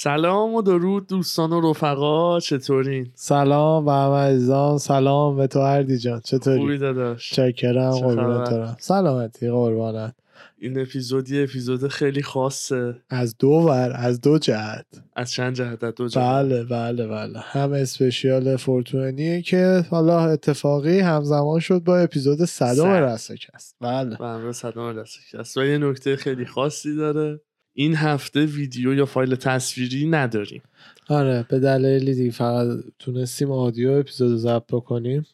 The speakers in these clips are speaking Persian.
سلام و درود دوستان و رفقا چطورین؟ سلام به همه عزیزان سلام به تو هردی جان چطوری؟ خوبی داداش. چکرم قربونت سلامتی قربانت. این اپیزود یه اپیزود خیلی خاصه. از دو ور از دو جهت. از چند جهت؟ از دو جهت. بله بله بله. هم اسپشیال فورتونیه که حالا اتفاقی همزمان شد با اپیزود صدم صد. رستکست بله. و همراه صدام است و یه نکته خیلی خاصی داره. این هفته ویدیو یا فایل تصویری نداریم. آره به دلایلی دیگه فقط تونستیم آدیو اپیزود ضبط بکنیم.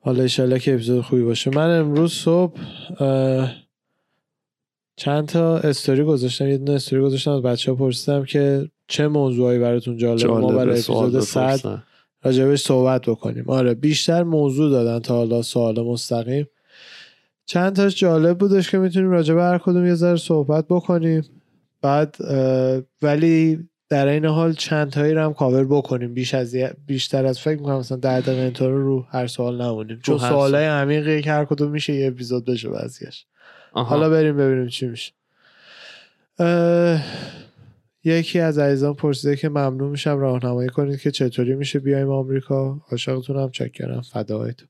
حالا ایشالله که اپیزود خوبی باشه. من امروز صبح چند تا استوری گذاشتم. یه دونه استوری گذاشتم از بچه ها پرسیدم که چه موضوعی براتون جالب ما برای اپیزود 100 بپرسن. راجبش صحبت بکنیم. آره بیشتر موضوع دادن تا حالا سوال مستقیم. چند تاش جالب بودش که می‌تونیم راجب هر کدوم یه ذره صحبت بکنیم. بعد ولی در این حال چند تایی رو هم کاور بکنیم. بیش از بیشتر از فکر می‌کنم مثلا ده دقیقه اینطور رو هر سوال نمونیم. چون سوالای عمیقی که هر کدوم میشه یه اپیزود بشه بعضیش. حالا بریم ببینیم چی میشه. یکی از عزیزان پرسیده که ممنون میشم راهنمایی کنید که چطوری میشه بیایم آمریکا. عاشقتونم چک کردم فدای تو.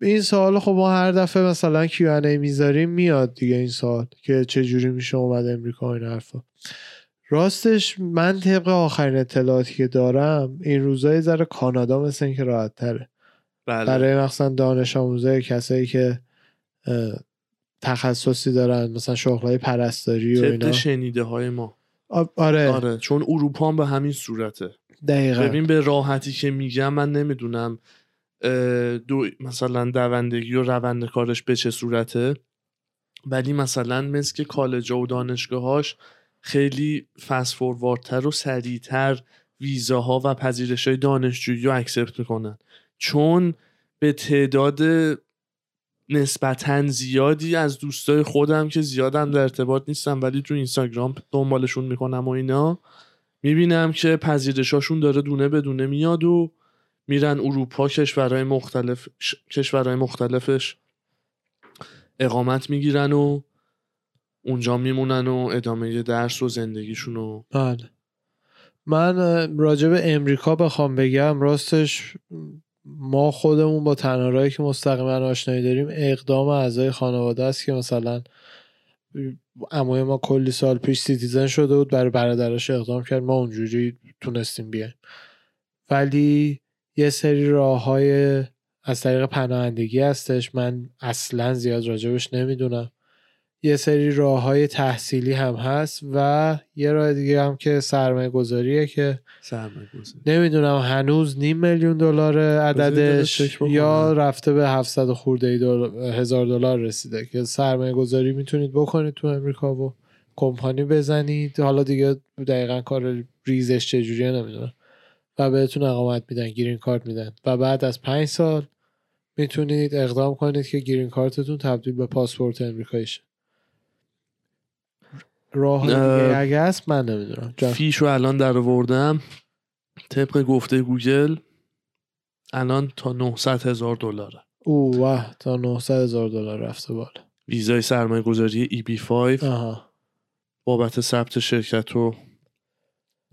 این سوال خب ما هر دفعه مثلا کیو می‌ذاریم میاد دیگه این سوال که چه جوری میشه اومد امریکا و این حرفا. راستش من طبق آخرین اطلاعاتی که دارم این روزا یه ذره کانادا مثل این که راحت تره بله. برای مثلا دانش آموزای کسایی که تخصصی دارن مثلا شغلای پرستاری و اینا. شنیده های ما آره, آره چون اروپا هم به همین صورته. دقیقا. ببین به راحتی که میگم من نمی‌دونم دو مثلا دوندگی و روند کارش به چه صورته؟ ولی مثلا مثل که کالجا و دانشگاهاش خیلی فست فورواردتر و سریعتر ویزاها و پذیرش های دانشجویی رو اکسپت می‌کنن. چون به تعداد نسبتا زیادی از دوستای خودم که زیادم در ارتباط نیستم ولی تو اینستاگرام دنبالشون می‌کنم و اینا می‌بینم که پذیرشاشون داره دونه به دونه میاد و میرن اروپا کشورهای مختلف ش- کشورهای مختلفش اقامت می‌گیرن و اونجا میمونن و ادامه درس و زندگیشون رو بله. من راجع به امریکا بخوام بگم راستش ما خودمون با تنارایی که مستقیما آشنایی داریم اقدام اعضای خانواده است که مثلا عموی ما کلی سال پیش citizen شده بود برای برادراش اقدام کرد ما اونجوری تونستیم بیایم. ولی یه سری راه های از طریق پناهندگی هستش. من اصلا زیاد راجبش نمی‌دونم. یه سری راه های تحصیلی هم هست و یه راه دیگه هم که سرمایه گذاریه که سرمایه گذاری نمی‌دونم هنوز نیم میلیون دلار عددش. یا رفته به 700 و خورده ای دلار- هزار دلار رسیده که سرمایه گذاری می‌تونید بکنید تو امریکا و کمپانی بزنید. حالا دیگه دقیقا کار ریزش چجوریه نمی‌دونم. و بهتون اقامت میدن گرین کارت میدن. و بعد از پنج سال می‌تونید اقدام کنید که گرین کارتتون تبدیل به پاسپورت امریکایی شه راه اگه هست من نمی‌دونم. فیش رو الان در آوردم. طبق گفته گوگل الان تا 900 هزار دلاره او واه تا 900 هزار دلار رفته بالا. ویزای سرمایه گذاری EB5 آها. بابت ثبت شرکت و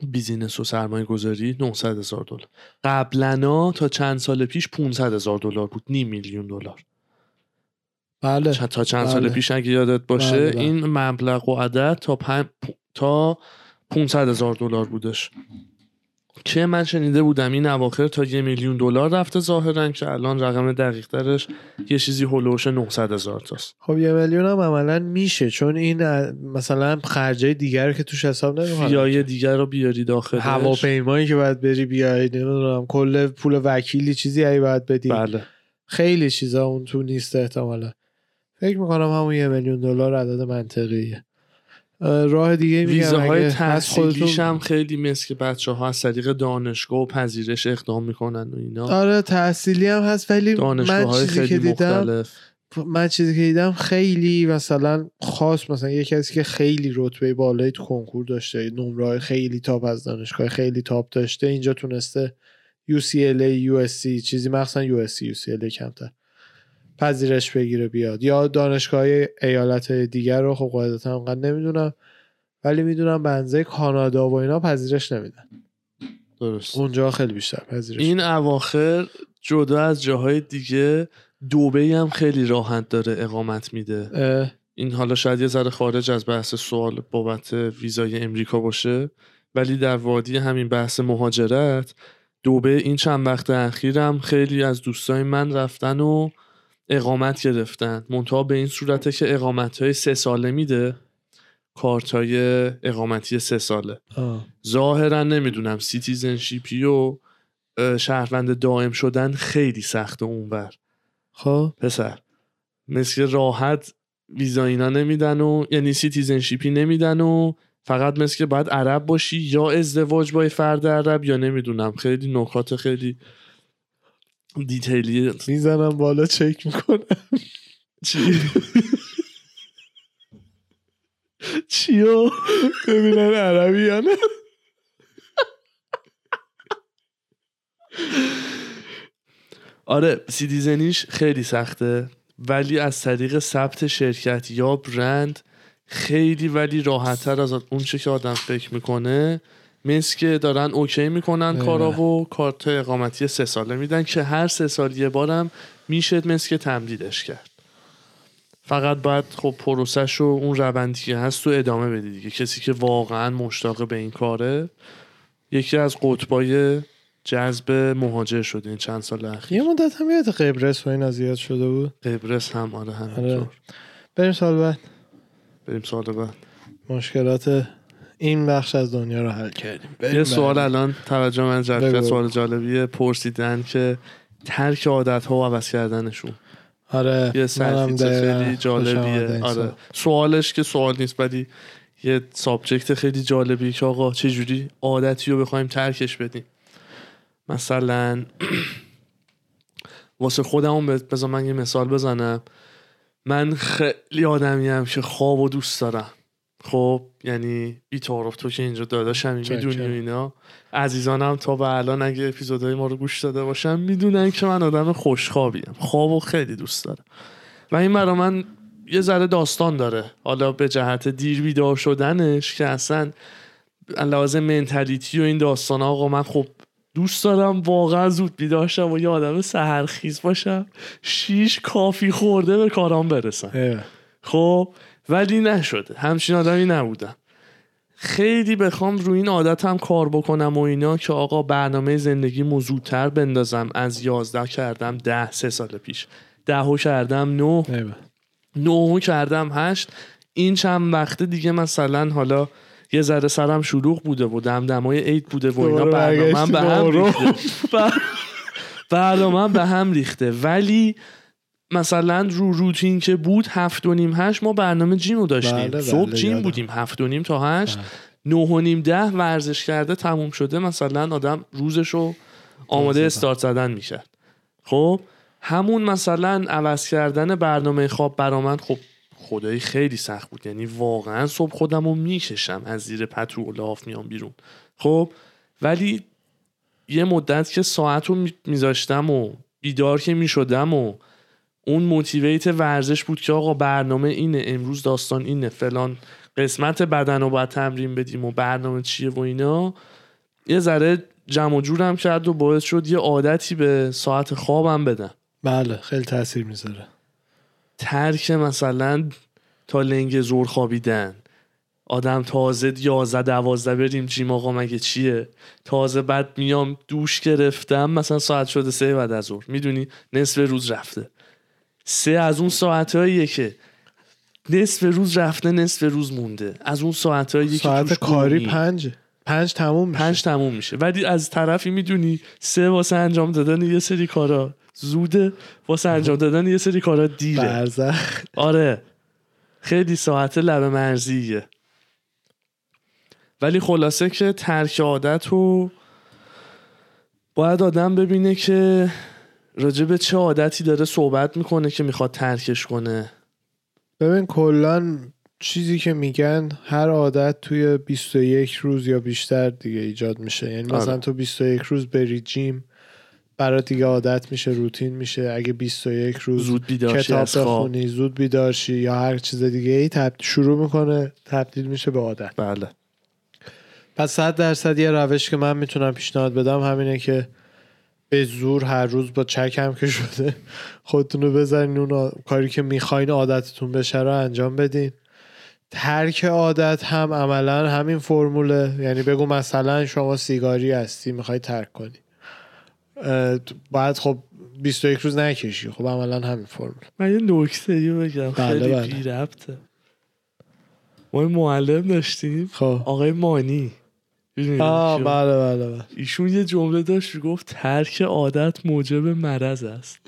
بیزینس و سرمایه گذاری 900 هزار دلار قبلنا تا چند سال پیش 500 هزار دلار بود نیم میلیون دلار بله چ- تا چند سال بله. پیش اگه یادت باشه بله، بله. این مبلغ و عدد تا پن... تا 500 هزار دلار بودش که من شنیده بودم این اواخر تا یه میلیون دلار رفته ظاهرا که الان رقم دقیق ترش یه چیزی هلوش 900 هزار تاست. خب یه میلیون هم عملا میشه چون این مثلا خرجای دیگر رو که توش حساب نمی‌کنه فیای دیگر رو بیاری داخلش. هواپیمایی که باید بری بیای نمی‌دونم کل پول وکیلی چیزی ای باید بدی. بله. خیلی چیزا اون تو نیست احتمالا. فکر می‌کنم همون یه میلیون دلار عدد منطقیه. راه دیگه اگه هست تحصیلیش هم خیلی مثل که بچه ها از طریق دانشگاه و پذیرش اقدام می‌کنن و اینا. آره تحصیلی هم هست ولی من های چیزی که دیدم مختلف. من چیزی که دیدم خیلی مثلا خاص مثلا یه کسی که خیلی رتبه بالایی تو کنکور داشته نمره خیلی تاپ از دانشگاه خیلی تاپ داشته اینجا تونسته UCLA USC چیزی مخصوصا USC UCLA کمتر. پذیرش بگیره بیاد. یا دانشگاه ایالت دیگر رو خب قاعدتا انقدر نمی‌دونم ولی می‌دونم بنزه کانادا و اینا پذیرش نمیدن. درست. اونجا خیلی بیشتر پذیرش این اواخر جدا از جاهای دیگه دوبه هم خیلی راحت داره اقامت میده. اه، این حالا شاید یه ذره خارج از بحث سوال بابت ویزای امریکا باشه ولی در وادی همین بحث مهاجرت دوبه این چند وقت اخیرم خیلی از دوستای من رفتن و اقامت گرفتن. منتها به این صورته که اقامت های سه ساله میده. کارت های اقامتی سه ساله. ظاهرا نمی‌دونم citizenship ی و شهروند دائم شدن خیلی سخته اونور. خب. پسر. مثل راحت ویزا اینا نمیدن و یعنی citizenship ی نمیدن و فقط مثل که باید عرب باشی یا ازدواج با فرد عرب یا نمی‌دونم. خیلی نکات خیلی detail ی. می‌زنم بالا چک می‌کنم. چی؟ چیو؟ ببینن عربی یا نه آره citizenship خیلی سخته ولی از طریق ثبت شرکت یا برند خیلی ولی راحتتر از اون چه که آدم فکر می‌کنه مثل که دارن okay می‌کنن. کارا و کارت اقامتی سه ساله میدن که هر سه سال یه بارم میشه مثل که تمدیدش کرد. فقط باید خب پروسش و اون روندی که هست تو ادامه بدی دیگه. کسی که واقعا مشتاق به این کاره یکی از قطبای جذب مهاجر شده این چند سال اخیر. یه مدت هم یاد قبرس و این زیاد شده بود. قبرس هم آره همینطور. آره. بریم سال بعد. بریم سوال بعد. مشکلات این بخش از دنیا رو حل کردیم. یه سوال. الان توجه من جلب سوال جالبیه. پرسیدن که ترک عادت ها و عوض کردنشون. آره یه خیلی جالبیه. آره. سوال. سوالش که سوال نیست ولی یه subject خیلی جالبیه که آقا چجوری عادتی رو بخوایم ترکش بدیم. مثلا واسه خودمون ب- بذار من یه مثال بزنم. من خیلی آدمیم که خواب و دوست دارم. خب یعنی بی تعارف تو که اینجا داداشم. می‌دونی و اینا. عزیزانم تا به الان اگه اپیزودهای ما رو گوش داده باشن می‌دونن که من آدم خوشخوابیم. خواب و خیلی دوست دارم. و این برا من یه ذره داستان داره. حالا به جهت دیر بیدار شدنش که اصلا لازم منتالیتی و این داستان آقا من خب دوست دارم واقعا زود بیدار شم و یه آدم سهرخیز باشم شیش کافی خورده به کارام برسم. خب ولی نشده. همچین آدمی نبودم. خیلی بخوام روی این عادتم کار بکنم و اینا که آقا برنامه زندگی زودتر بندازم. از یازده کردم ده سه سال پیش. دهو کردم نه. ایوه. نهو کردم هشت. این چند وقته دیگه مثلا حالا یه ذره سرم شلوغ بوده و دمدمای عید بوده و اینا برنامه به هم ریخته. بر- برنامه به هم ریخته. ولی مثلا رو روتین که بود هفت و نیم هشت ما برنامه جیم رو داشتیم بله، بله، صبح جیم یادم. بودیم هفت و نیم تا هشت بله. نه و نیم ده ورزش کرده تموم شده مثلا آدم روزش رو آماده زدن. استارت زدن می‌کرد خب همون مثلا عوض کردن برنامه خواب برا من خب خدایی خیلی سخت بود یعنی واقعا صبح خودم رو می‌کشم از زیر پتو و لاف میام بیرون خب ولی یه مدت که ساعت رو میذاشتم و بیدار که می‌شدم و اون موتیویت ورزش بود که آقا برنامه اینه امروز داستان اینه فلان قسمت بدن رو باید تمرین بدیم و برنامه چیه و اینا. یه ذره جمع و جورم کرد و باعث شد یه عادتی به ساعت خوابم بدم بله خیلی تاثیر می‌ذاره. ترک مثلا تا لنگ زور خوابیدن. آدم تازه یازده دوازده بریم جیم آقا مگه چیه؟ تازه بعد میام دوش گرفتم مثلا ساعت شده سه بعد از ظهر. می‌دونی؟ نصف روز رفته. سه از اون ساعتهاییه که نصف روز رفته نصف روز مونده. از اون ساعتهایی که ساعت توش کاری. پنج. پنج تموم میشه. پنج تموم میشه. ولی از طرفی می‌دونی سه واسه انجام دادن یه سری کارا زوده واسه انجام دادن یه سری کارا دیره. برزخ. آره. خیلی ساعت لب مرزیه. ولی خلاصه که ترک عادت رو باید آدم ببینه که راجع به چه عادتی داره صحبت می‌کنه که می‌خواد ترکش کنه؟ ببین کلا چیزی که میگن هر عادت توی 21 روز یا بیشتر دیگه ایجاد میشه. یعنی مثلا آره. تو 21 روز بری جیم برات دیگه عادت میشه روتین میشه. اگه 21 روز زود کتاب بخونی زود بیدار شی یا هر چیز دیگه ای تب... شروع می‌کنه تبدیل میشه به عادت. بله. پس صد درصد یه روش که من می‌تونم پیشنهاد بدم همینه که به زور هر روز با چک هم که شده خودتون رو بذارین اون کاری که می‌خواین عادتتون بشه رو انجام بدین. ترک عادت هم عملا همین فرموله. یعنی بگو مثلا شما سیگاری هستی می‌خوای ترک کنی. باید خب 21 روز نکشی. خب عملا همین فرمول. من یه نکته بگم. بله، خیلی بله. بی ربطه. ما معلم داشتیم. خب. آقای مانی. آه؟ بله بله بله. ایشون یه جمله داشت گفت ترک عادت موجب مرض است.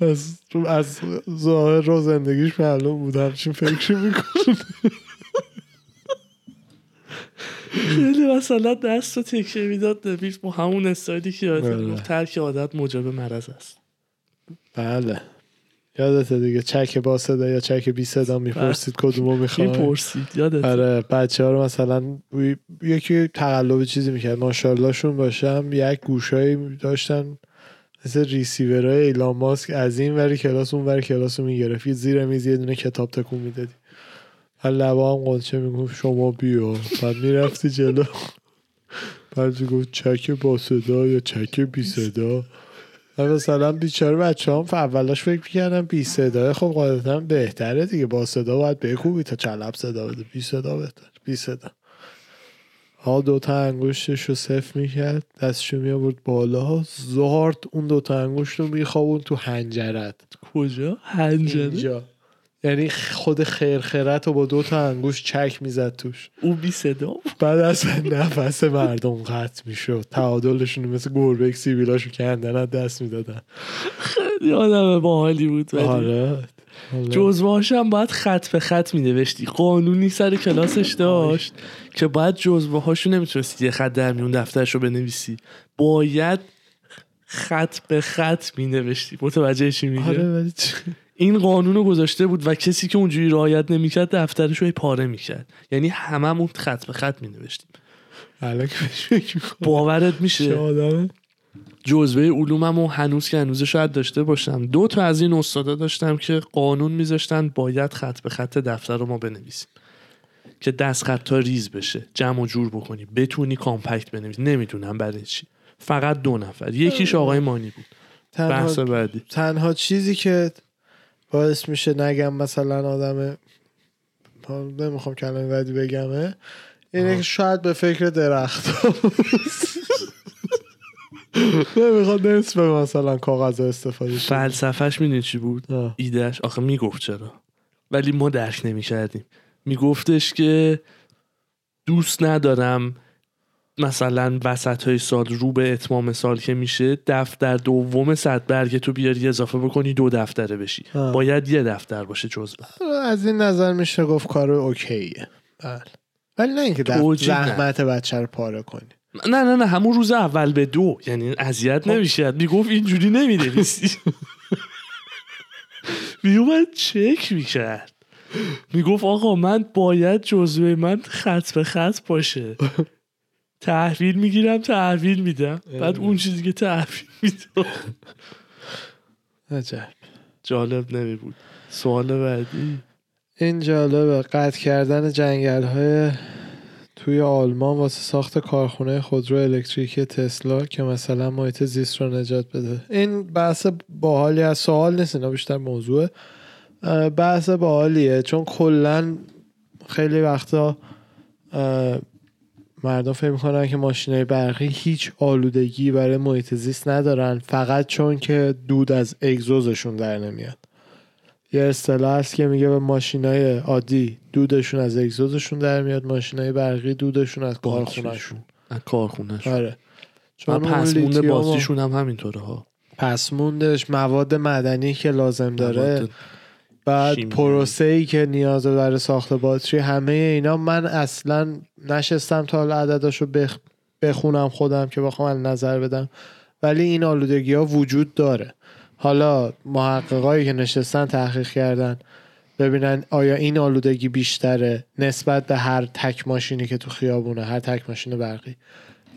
از از ظاهر رو زندگیش معلوم بود همچین فکری می‌کنه. خیلی مثلا دست رو تکیه می‌داد نویس با همون استایلی که یادت بله. گفت ترک عادت موجب مرض است. بله. یادته دیگه چک با صدا یا چک بی صدا می‌پرسید کدومو می‌خوای پرسید یادت آره بچه ها رو مثلا یکی تقلب چیزی می‌کرد. ماشاءالله شون باشم یک گوشایی داشتن مثل ریسیورهای ایلان ماسک از این وری کلاس اون وری کلاس رو می‌گرفت. زیر میز یه دونه کتاب تکون می‌دادی. بعد لبا هم قنچه می‌گفت شما بیا. بعد می‌رفتی جلو. بعد گفت چک با صدا یا چک بی صدا؟ و مثلا بیچاره بچه هم اولاش فکر می‌کردم بی صدا خب قاعدتا بهتره دیگه. با صدا باید بکوبی تا چلب صدا بده. بی صدا بهتر. بی صدا. ها دوتا انگشتش رو صف می‌کرد. دستشو میابرد بالا. زارد اون دوتا انگشت رو میخوابون تو هنجرت کجا؟ هنجره اینجا. یعنی خود خیرخیرت رو با دوتا انگشت چک می‌زد توش. او بی صدا. بعد اصلا نفس مردم قطع می‌شد. تعادلشون مثل گربه سیبیلاشو کندن از دست می‌دادن. خیلی آدم باحالی بود ولی آره. جزوهاش هم باید خط به خط می نوشتی قانونی سر کلاسش داشت که باید جزوه هاشو نمی‌تونستی یه خط در میون دفترش رو بنویسی. باید خط به خط می نوشتی متوجه چی میگه؟ آره؟ این قانون رو گذاشته بود و کسی که اونجوری رعایت نمی‌کرد دفترش رو پاره می‌کرد. یعنی هممون خط به خط می نوشتیم. باورت چه میشه جزوه علومم و هنوز که هنوز شاید داشته باشم. دو تا از این استادا داشتم که قانون میذاشتن باید خط به خط دفتر رو ما بنویسیم. که دست خطا ریز بشه جمع و جور بکنی بتونی کامپکت بنویسی. نمی‌دونم برای چی. فقط دو نفر. یکیش آقای مانی بود. بحث تنها, بعدی. تنها چیزی که باعث میشه نگم مثلا آدم نمی‌خوام کلمه بعدی بگمه. اینه. که شاید به فکر درخت. نمی‌خواد نصف مثلا کاغذ استفاده شه فلسفهش می‌دونی چی بود. ایدهش. آخه می‌گفت چرا. ولی ما درک نمی‌کردیم. میگفتش که دوست ندارم مثلا وسط های سال رو به اتمام سال که میشه دفتر دوم صد برگ تو بیاری اضافه بکنی دو دفتره بشی. آه. باید یه دفتر باشه جزء از این نظر میشه گفت کار اوکیه. بله. ولی نه اینکه. زحمت بچه رو پاره کنی. نه نه نه همون روز اول به دو. یعنی اذیت نمیشه می‌گفت اینجوری نمی‌دونستی میومد چک می‌کرد. می‌گفت آقا من باید جزوه من خط به خط باشه. تحویل می‌گیرم تحویل میدم. بعد اون چیزی که تحویل میدم. عجب. جالب نمی بود سوال بعدی. این جالبه. قطع کردن جنگل های توی آلمان واسه ساخت کارخونه خودرو الکتریکی تسلا که مثلا محیط زیست رو نجات بده. این بحث باحالی از سوال نیست اینا بیشتر موضوع بحث باحالیه. چون کلا خیلی وقتا مردم فکر می‌کنن که ماشینای برقی هیچ آلودگی برای محیط زیست ندارن فقط چون که دود از اگزوزشون در نمیاد. یه اصطلاح هست که میگه به ماشینای عادی دودشون از اگزوزشون در میاد ماشینای برقی دودشون از کارخونهشون. از کارخونهشون. آره. چون اون پس مونده لیتیوم و باتریشون هم همینطوره ها. پسموندش مواد مدنی که لازم داره مواد بعد. پروسه ای که نیاز برای ساخت باتری همه اینا من اصلا نشستم تا حالا عدداشو بخ... بخونم خودم که بخوام نظر بدم. ولی این آلودگی ها وجود داره. حالا محققایی که نشستن تحقیق کردن ببینن آیا این آلودگی بیشتره نسبت به هر تک ماشینی که تو خیابونه هر تک ماشین برقی.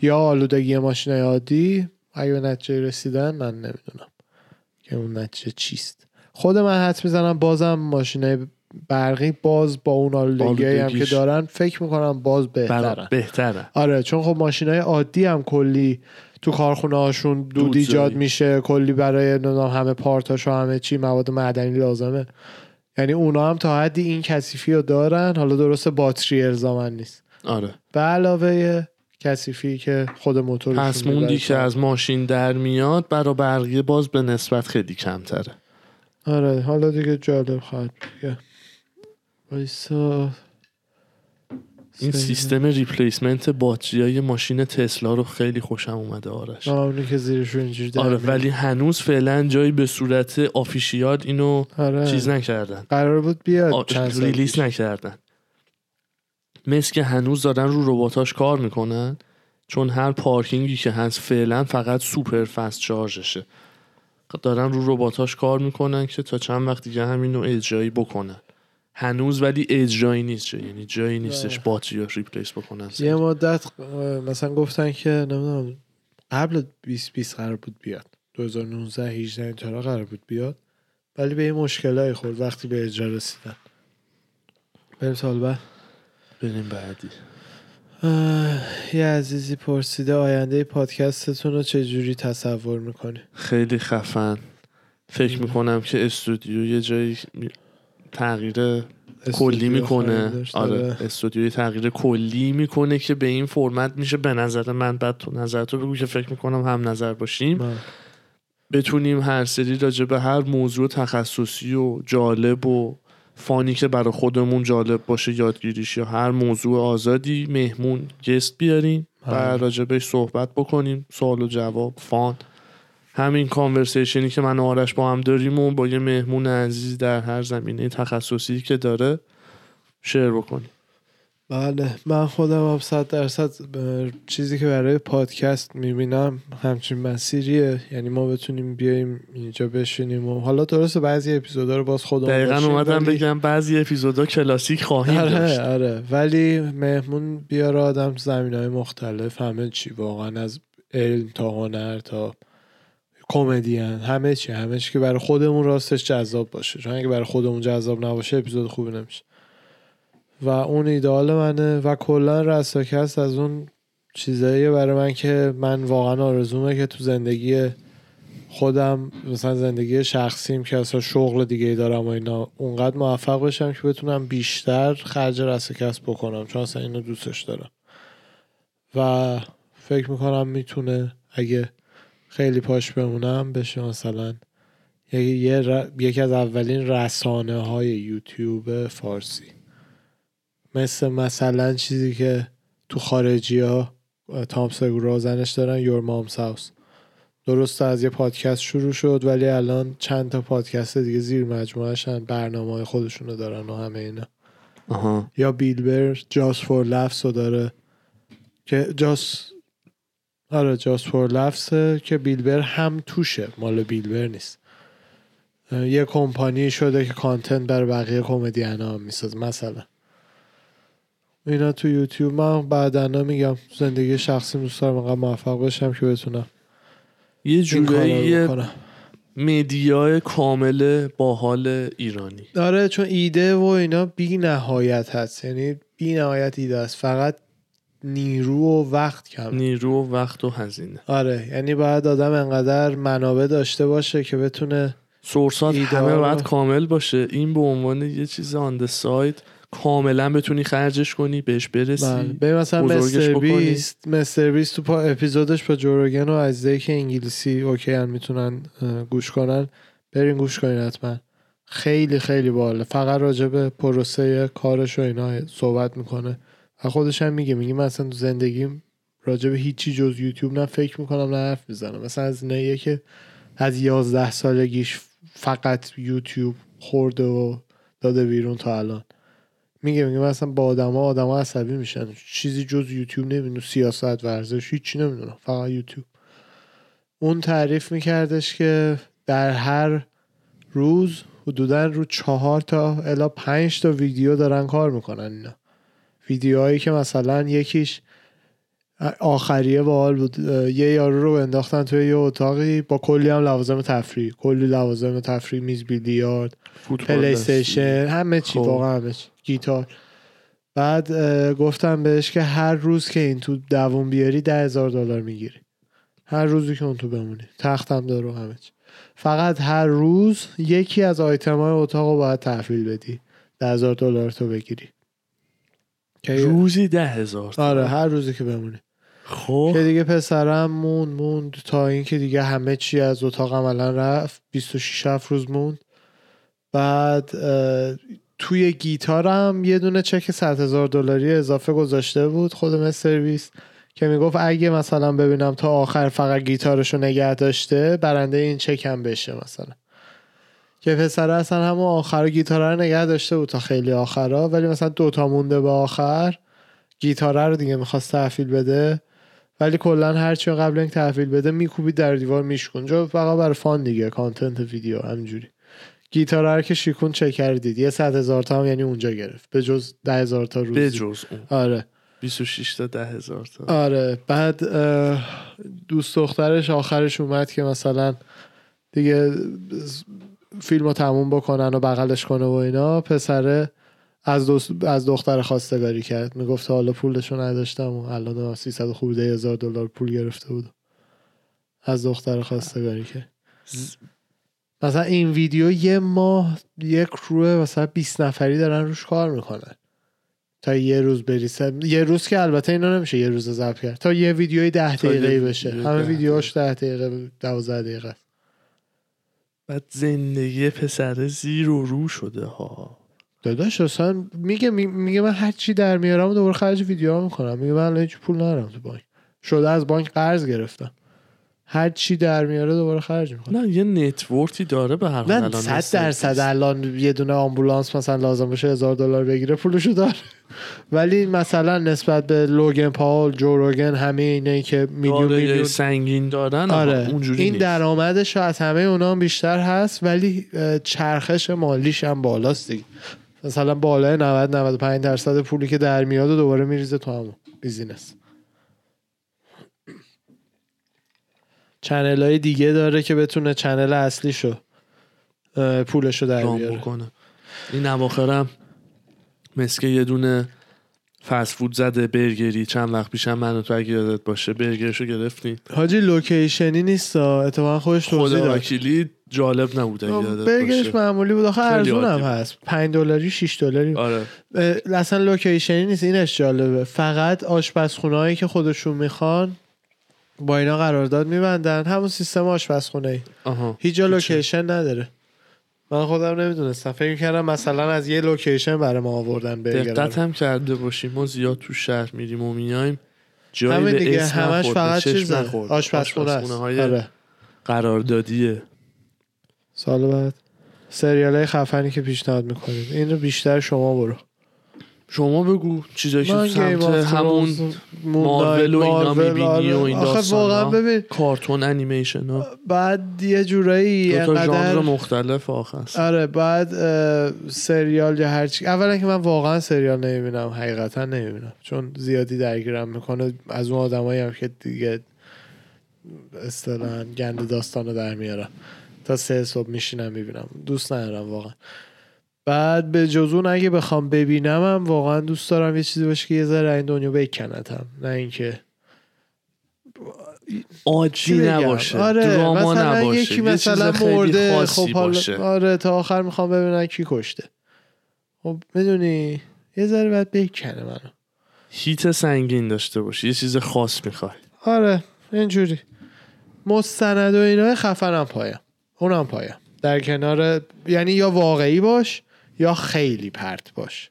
یا آلودگی ماشین عادی؟ اگه به نتیجه رسیدن من نمی‌دونم که اون نتیجه چیست. خود من حد می‌زنم بازم ماشین برقی باز با اون آلودگی هم که. دارن فکر می‌کنم باز بهترن برا بهتره. آره چون خب ماشین های عادی هم کلی تو کارخونه هاشون دود دود ایجاد. میشه کلی برای همه پارتاش و همه چی مواد معدنی لازمه. یعنی اونا هم تا حدی این کثیفی رو دارن حالا درست باتری الزامن نیست. آره. به علاوه کثیفی که خود موتور پس موندی که از ماشین در میاد برا برقی باز به نسبت خیلی کمتره. آره حالا دیگه جالب خواهد دیگه. وایسا این. سیستم replacement باتری های ماشین تسلا رو خیلی خوشم اومده آرش اونی که زیرش اینجوری آره. ولی هنوز فعلا جایی به صورت official اینو آره. چیز نکردن قرار بود بیاد پیش. نکردن مثل که هنوز دارن رو رباتاش کار می‌کنن چون هر پارکینگی که هست فعلا فقط super fast شارژشه دارن رو رباتاش کار می‌کنن که تا چند وقت دیگه همینو اجرایی بکنن. هنوز ولی اجرایی نیست جا. یعنی جایی نیستش آه. باتری رو ریپلیس بکنن. یه مدت مثلا گفتن که نمی‌دونم قبل 2020 قرار بود بیاد. 2019 18 اینطورا قرار بود بیاد. ولی به این مشکلای خورد وقتی به اجرا رسیدن. بریم سال بعد. بریم بعدی. یه عزیزی پرسیده آینده پادکستتون رو چجوری تصور می‌کنی؟ خیلی خفن. فکر می‌کنم که استودیو یه جایی تغییر کلی می‌کنه. آره استودیوی تغییر کلی می‌کنه که به این فرمت میشه. به نظر من بعد تو نظر تو بگو که فکر می‌کنم هم نظر باشیم. بتونیم هر سری راجع به هر موضوع تخصصی و جالب و فانی که برای خودمون جالب باشه یادگیریش یا هر موضوع آزادی مهمون گست بیاریم و آره. راجع بهش صحبت بکنیم. سوال و جواب فان. همین کانورسیشنی که من و آرش با هم داریم و با یه مهمون عزیز در هر زمینه تخصصی که داره شیر بکنیم. بله من خودم هم صد درصد چیزی که برای پادکست می‌بینم همچین مسیریه. یعنی ما بتونیم بیایم اینجا بشینیم و حالا درسته بعضی اپیزودا رو باز خودمون دقیقا اومدم ولی- بگم بعضی اپیزودا کلاسیک خواهیم داشت. آره. آره ولی مهمون بیاره آدم زمین های مختلف همه چی واقعا از علم تا هنر تا کمدین همه چی همه چی که برای خودمون راستش جذاب باشه. چون اگه برای خودمون جذاب نباشه اپیزود خوبی نمیشه. و اون ایدئال منه و کلا رساکست از اون چیزاییه برای من که من واقعا آرزومه که تو زندگی خودم مثلا زندگی شخصیم که اصلا شغل دیگه ای دارم و اینا اونقدر موفق بشم که بتونم بیشتر خرج رس کسب بکنم چون اصلا اینو دوستش دارم. و فکر می‌کنم می‌تونه اگه خیلی پاش بمونم بشه مثلا یکی از اولین رسانه های یوتیوب فارسی. مثل مثلا چیزی که تو خارجی ها تام سگورا زنش دارن یور مامس هاوس درست از یه پادکست شروع شد ولی الان چند تا پادکست دیگه زیر مجموعهشن برنامه های خودشونو دارن و همه اینا. آها. یا بیلبر جاست فور لفظ رو داره که جاست آره جاست فور لفظه که بیلبر هم توشه مال بیلبر نیست. یه کمپانی شده که کانتنت برای بقیه کمدین هم میساز مثلا. اینا تو یوتیوب من بعدا میگم زندگی شخصی دوست دارم انقدر موفق بشم که بتونم یه جورایی میدیای کامل باحال ایرانی. آره چون ایده و اینا بی نهایت هست. یعنی بی نهایت ایده است. فقط نیرو و وقت کم نیرو و وقت و هزینه. آره یعنی باید آدم انقدر منابع داشته باشه که بتونه سورسات ایده همه باید کامل باشه. این به عنوان یه چیز on side کاملا بتونی خرجش کنی بهش برسی. بله. به مثلا MrBeast MrBeast تو پا اپیزودش با Joe Rogan و عزیزایی که انگلیسی okay هم می‌تونن گوش کنن. برین گوش کنین حتما. خیلی خیلی باله فقط راجع به پروسه کارش و اینا صحبت می‌کنه. و خودش هم میگه میگه من اصلا تو زندگیم راجع به هیچی جز یوتیوب نه فکر می‌کنم نه حرف می‌زنم. مثلا از ایناییه که از یازده سالگیش فقط یوتیوب خورده و داده بیرون تا الان. میگه میگه من اصلا با آدما آدما عصبی میشن. چیزی جز یوتیوب نمی‌دونم سیاست ورزش هیچی نمی‌دونم فقط یوتیوب. اون تعریف میکردش که در هر روز حدودا رو چهار تا الا پنج تا ویدیو دارن کار می‌کنن اینا. ویدیوهایی که مثلا یکیش آخریه باحال بود. یه یارو رو انداختن توی یه اتاقی. با کلی هم لوازم تفریح. کلی لوازم تفریح. میز بیلیارد PlayStation همه چی. خب. واقعا همه چی. گیتار. بعد گفتم بهش که هر روز که این تو دووم بیاری ده هزار دلار می‌گیری. هر روزی که اون تو بمونی. تختم داره و همه چی. فقط هر روز یکی از آیتم های اتاق رو باید تحویل بدی. ده هزار دلار تو بگیری. روزی ده هزار آره هر روزی که بمونی. خب. که دیگه پسرم موند موند تا اینکه دیگه همه چی از اتاق عملا رفت. 26 هفت روز موند. بعد توی گیتارم یه دونه چک 100 هزار دلاری اضافه گذاشته بود خودم سرویس که می‌گفت اگه مثلا ببینم تا آخر فقط گیتارشو نگه داشته برنده این چکم بشه مثلا. که پسر اصلا همون آخر گیتاره رو نگه داشته بود تا خیلی آخرا ولی مثلا دوتا مونده به آخر گیتاره رو دیگه می‌خواست تحویل بده. ولی کلا هرچی قبل اینکه تحویل بده میکوبید در دیوار میشکن جو فقط برای فان دیگه کانتنت ویدیو همجوری گیتار رو که شیکون چک کردید یه صد هزار تا هم یعنی اونجا گرفت. به جز ده هزار تا روزی. به جز اون. آره. 26 تا ده هزار تا. آره. بعد دوست دخترش آخرش اومد که مثلا دیگه فیلم رو تموم بکنن و بغلش کنه و اینا. پسره از, دوست از دختر خواستگاری کرد. می‌گفت حالا پولشو نداشتم و الان 300 خورده هزار دلار پول گرفته بود از دختر خواستگاری کرد. مثلا این ویدیو یه ماه یک روه مثلا 20 نفری دارن روش کار می‌کنن. تا یه روز بریسه. یه روز که البته اینا نمیشه یه روز ضبط کرد. تا یه ویدیوی ده یه دقیقه بشه. همه ده ویدیوهاش ده دقیقه دوازده دقیقه. بعد زندگی پسر زیر و رو شده ها. داداش اصلا میگه می- میگه من هر چی در میارم دوباره خرج ویدیو می‌کنم. میگه من هیچ پول ندارم تو بانک. شده از بانک قرض گرفتم. هر چی در میاره دوباره خرج می‌کنم. نه یه نتورکی داره به هر حال نه الان صد مثل درصد نیست. الان یه دونه آمبولانس مثلا لازم باشه هزار دلار بگیره پولشو داره. ولی مثلا نسبت به Logan Paul Joe Rogan همه اینایی که میلیون میلیون. سنگین دارن آره. اونجوری این. درآمدش از همه اونا هم بیشتر هست ولی چرخش مالیش هم بالاست دیگه. مثلا بالای 90 95 درصد پولی که در میاد و دوباره میریزه تو همون business. channel های دیگه داره که بتونه چنل اصلیشو پولشو در بیاره. این اواخرم مثل که یه دونه فست فود زده برگری چند وقت پیشم من و تو اگه یادت باشه برگرشو گرفتیم حاجی location ی نیست اتفاقا خودش توضیح خدا داد. وکیلی جالب نبود اگه یادت برگرش باشه. معمولی بود. آخه ارزون هم. هست. 5 دلاری 6 دلاری. آره. اصلا location ی نیست. اینش جالبه. فقط آشپزخونه که خودشون می‌خوان با اینا قرارداد میبندن. همون سیستم آشپزخونه ای هیچ. location نداره. من خودم نمی‌دونستم. فکر کردم مثلا از یه location برای ما آوردن برگر دقت هم کرده باشیم. ما زیاد تو شهر میریم و میایم جایی همه به دیگه همش فقط چشم چیزه. نخورده. آشپزخونه آشپزخونه‌های آره. قراردادیه. سال بعد. سریال های خفنی که پیشنهاد می‌کنید این رو بیشتر شما برو. شما بگو چیزایی که سمت همون مارول و اینا می‌بینی آره. و این آخه داستانا. واقعا ببین کارتون انیمیشن ها. بعد یه جورایی دو تا ژانر مختلف آخر آره بعد سریال یا هرچی اولا که من واقعا سریال نمی‌بینم حقیقتا نمی‌بینم. چون زیادی درگیرم می‌کنه. از اون آدمایی هم که دیگه اصطلاحا گند داستان رو در میارم تا سه صبح میشینم می‌بینم. دوست ندارم واقعا. بعد به جزون اگه بخوام ببینم هم واقعا دوست دارم یه چیزی باشه که یه ذره این دنیا بکنتم. نه اینکه عادی بگم؟ نباشه. آره دراما مثلا نباشه. یکی مثلا مرده خب حالا باشه. آره تا آخر می‌خوام ببینم کی کشته. خب می‌دونی؟ یه ذره باید بکنه منو. هیت سنگین داشته باشی. یه چیز خاص می‌خوای. آره اینجوری. مستند و اینا خفنم پایم. اونم پایم. در کنار یعنی یا واقعی باش یا خیلی پرت باش.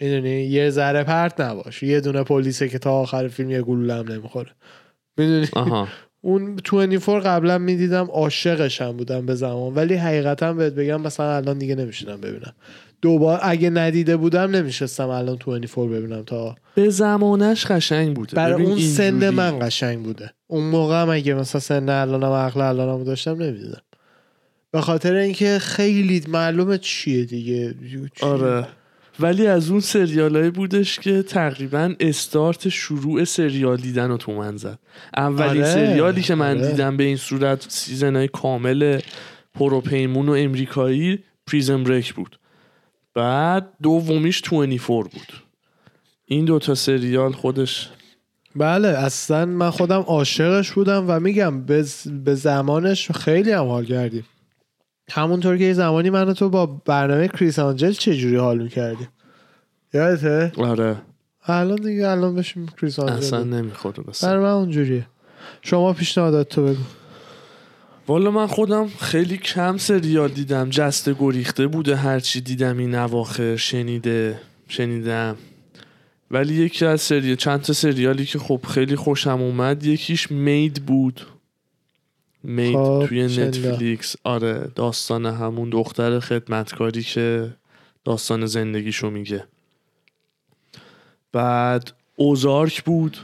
می‌دونی؟ یه ذره پرت نباش. یه دونه پلیسه که تا آخر فیلم یه گلوله هم نمی‌خوره. می‌دونی؟ اون 24 قبلا می‌دیدم عاشقشم بودم به زمان. ولی حقیقتا بهت بگم مثلا الان دیگه نمیشینم ببینم. دوبار اگه ندیده بودم نمیشستم الان 24 ببینم تا به زمانش قشنگ بوده. برای اون سن. من قشنگ بوده. اون موقع هم اگه مثلا سن الانم عقل الانم داشتم نمی‌دیدم. به خاطر اینکه خیلی معلومه چیه دیگه. چیه؟ آره. ولی از اون سریالایی بودش که تقریبا استارت شروع سریال دیدن رو تو من زد. اولین آره، سریالی که من آره. دیدم به این صورت season های کامل پروپیمون و امریکایی Prison Break بود. بعد دومیش 24 بود. این دوتا سریال خودش بله اصلا من خودم عاشقش بودم و میگم به زمانش خیلی هم حال کردیم. همونطور که یه زمانی من تو با برنامه Criss Angel چجوری حال می‌کردیم یادته؟ آره. الان دیگه الان بشیم کریس آنجل اصلا برای نمی‌خوره بس. من اونجوریه. شما پیشنهادات تو بگو. والا من خودم خیلی کم سریال دیدم. جسته گریخته بوده هرچی دیدم این اواخر شنیده شنیدم. ولی یکی از سریال چند تا سریالی که خب خیلی خوشم اومد یکیش مید بود. مید خب، توی. نتفلیکس. آره داستان همون دختر خدمتکاری که داستان زندگیشو میگه. بعد اوزارک بود.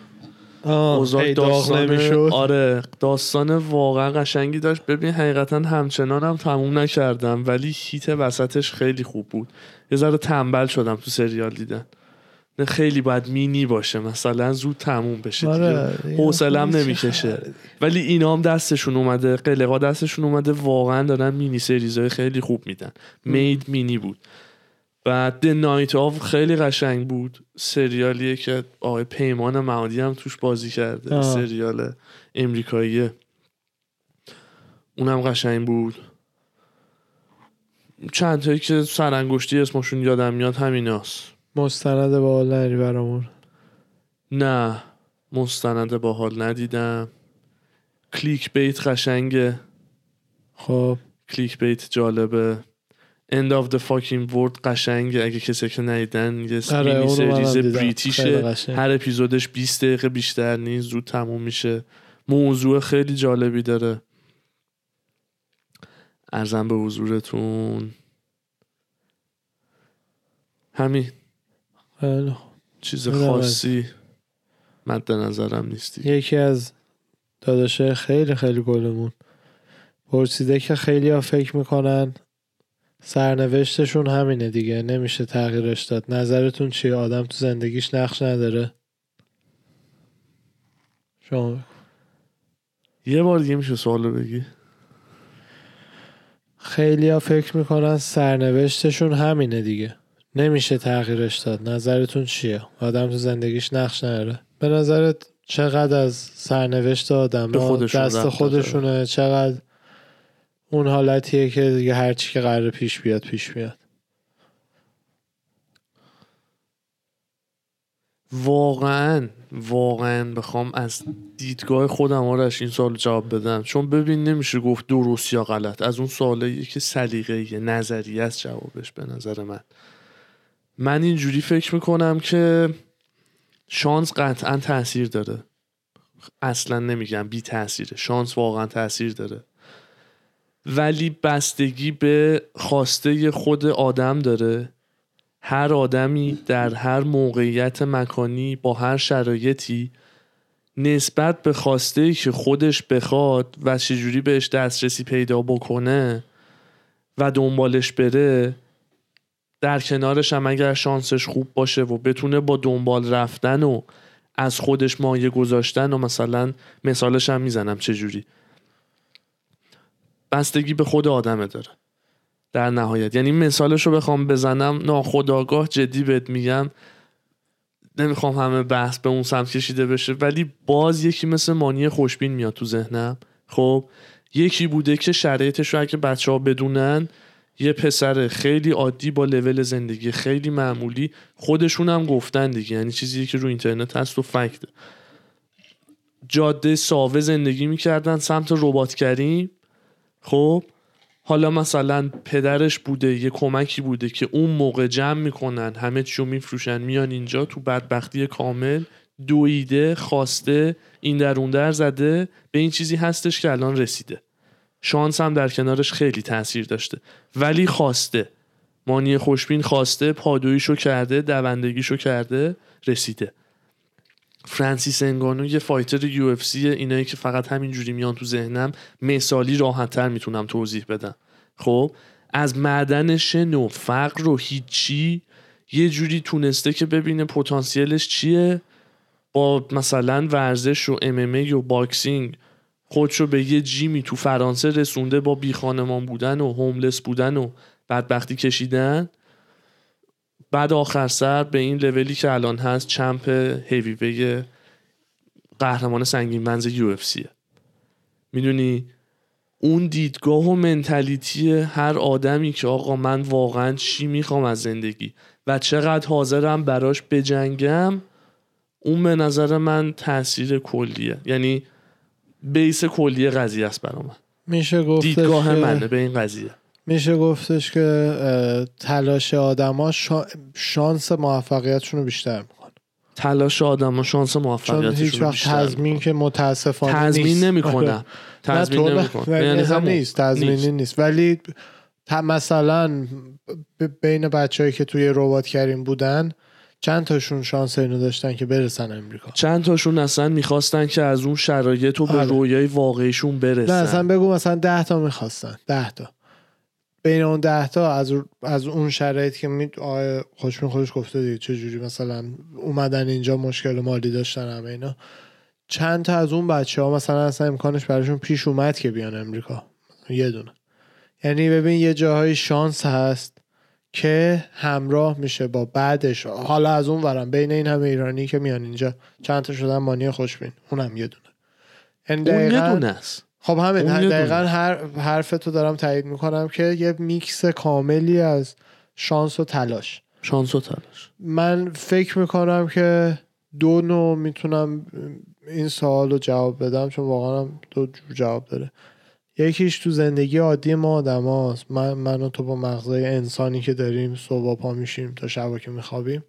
اوزارک داستان آره داستان واقعا قشنگی داشت. ببین حقیقتا همچنان هم تموم نکردم ولی هیت وسطش خیلی خوب بود. یه ذره تنبل شدم تو سریال دیدن. خیلی باید مینی باشه مثلا زود تموم بشه دیگه. آره حوصلم نمی‌کشه. ولی اینا هم دستشون اومده قلقا دستشون اومده واقعا دارن مینی سریزهای خیلی خوب میدن. مید مینی بود. بعد The Night Of خیلی قشنگ بود. سریالیه که آقای پیمان معادی هم توش بازی کرده آه. سریال امریکاییه اونم قشنگ بود. چند تایی که سرانگشتی اسمشون یادم میاد همیناست. مستند با حال نری برامون؟ نه مستند باحال ندیدم. Clickbait قشنگه. خب. کلیک بیت جالبه. End of the fucking world قشنگه. اگه کسی که ندیدن یه آره، سریز بریتیشه. هر اپیزودش 20 دقیقه بیشتر نیست زود تموم میشه. موضوع خیلی جالبی داره. ارزم به حضورتون. همین. چیز بله. خاصی مد نظرم نیستی. یکی از داداشه خیلی خیلی گلمون. پرسیده که خیلی ها فکر می‌کنن سرنوشتشون همینه دیگه نمیشه تغییرش داد. نظرتون چیه؟ آدم تو زندگیش نقش نداره. شما. یه بار دیگه میشه سوالو بگی. خیلی ها فکر می‌کنن سرنوشتشون همینه دیگه. نمیشه تغییرش داد. نظرتون چیه؟ آدم تو زندگیش نقش نداره. به نظرت چقدر از سرنوشت آدم به خودشون دست خودشونه چقدر اون حالتیه که دیگه هرچی که قرار پیش بیاد پیش بیاد واقعا واقعا بخوام از دیدگاه خودم آرش این سال جواب بدم. چون ببین نمیشه گفت درست یا غلط. از اون سوالیه که سلیقه نظریه است جوابش به نظر من. من اینجوری فکر می‌کنم که شانس قطعا تاثیر داره. اصلا نمیگم بی تاثیره شانس واقعا تاثیر داره. ولی بستگی به خواسته خود آدم داره. هر آدمی در هر موقعیت مکانی با هر شرایطی نسبت به خواسته که خودش بخواد و چجوری بهش دسترسی پیدا بکنه و دنبالش بره در کنارش هم اگر شانسش خوب باشه و بتونه با دنبال رفتن و از خودش مایه گذاشتن و مثلا مثالش هم می‌زنم چجوری. بستگی به خود آدمه داره. در نهایت. یعنی مثالش رو بخوام بزنم ناخداگاه جدی بهت میگم. نمی‌خوام همه بحث به اون سمت کشیده بشه ولی باز یکی مثل مانی خوشبین میاد تو ذهنم. خب یکی بوده که شرایطش رو اگه بچه ها بدونن یه پسر خیلی عادی با لول زندگی خیلی معمولی خودشون هم گفتن دیگه. یعنی چیزی که رو اینترنت هست و فکته جاده ساوه زندگی می‌کردن سمت رباتگری خب؟ حالا مثلا پدرش بوده یه کمکی بوده که اون موقع جمع می‌کنن همه چیو میفروشن میان اینجا تو بدبختی کامل دویده خواسته این در اون در زده به این چیزی هستش که الان رسیده. شانس هم در کنارش خیلی تاثیر داشته. ولی خواسته. مانی خوشبین خواسته پادویشو کرده دوندگیشو کرده رسیده. Francis Ngannou یه fighter UFC اینایی که فقط همینجوری میان تو ذهنم مثالی راحتتر می‌تونم توضیح بدم. خب از معدن شن و فقر و هیچی یه جوری تونسته که ببینه پتانسیلش چیه. با مثلا ورزش و MMA و boxing خودشو به یه gym ی تو فرانسه رسونده با بی خانمان بودن و homeless بودن و بدبختی کشیدن. بعد آخر سر به این لولی که الان هست چمپ هیویوی قهرمان سنگین منز یو اف سیه می‌دونی؟ اون دیدگاه و منتالیتی هر آدمی که آقا من واقعا چی می‌خوام از زندگی و چقدر حاضرم براش بجنگم اون به نظر من تاثیر کلیه. یعنی بیس کلیه قضیه است برا من. میشه گفتش دیدگاه منه به این قضیه. میشه گفتش که تلاش آدما شا... شانس موفقیتشون رو بیشتر می‌کنه تلاش آدم و شانس چون موفقیتشون هیچ وقت تضمین که متاسفانه تضمین آره. تضمین نه، تو نمی‌کنم ب- یعنی همون. نیست. تضمینی نیست. نیست, ولی مثلا بین بچههایی که توی ربات کریم بودن چند تاشون شانس اینو داشتن که برسن امریکا؟ چند تاشون اصلا می‌خواستن که از اون شرایط و به آره. رویای واقعیشون برسن. نه اصلا بگو مثلا ده تا می‌خواستن. ده تا. بین اون ده تا از, از اون شرایط که می آقای خوشبین خودش گفته دیگه چه جوری مثلا اومدن اینجا مشکل مالی داشتن همه اینا. چند تا از اون بچه ها مثلا اصلا امکانش براشون پیش اومد که بیان امریکا. یه دونه. یعنی ببین یه جاهای شانس هست که همراه میشه با بعدش. حالا از اون ورم بین این همه ایرانی که میان اینجا چند تا شدن مانی خوشبین. اونم یه دونه. اون یه دونه است. خب همین دقیقا. هر حرف تو دارم تایید می‌کنم که یه میکس کاملی از شانس و تلاش. شانس و تلاش. من فکر می‌کنم که دو نوع می‌تونم این سوال رو جواب بدم چون واقعا دو جور جواب داره. یکیش تو زندگی عادی ما آدم هاست. من, من تو با مغزای انسانی که داریم صبح پا میشیم تا شبا که میخوابیم.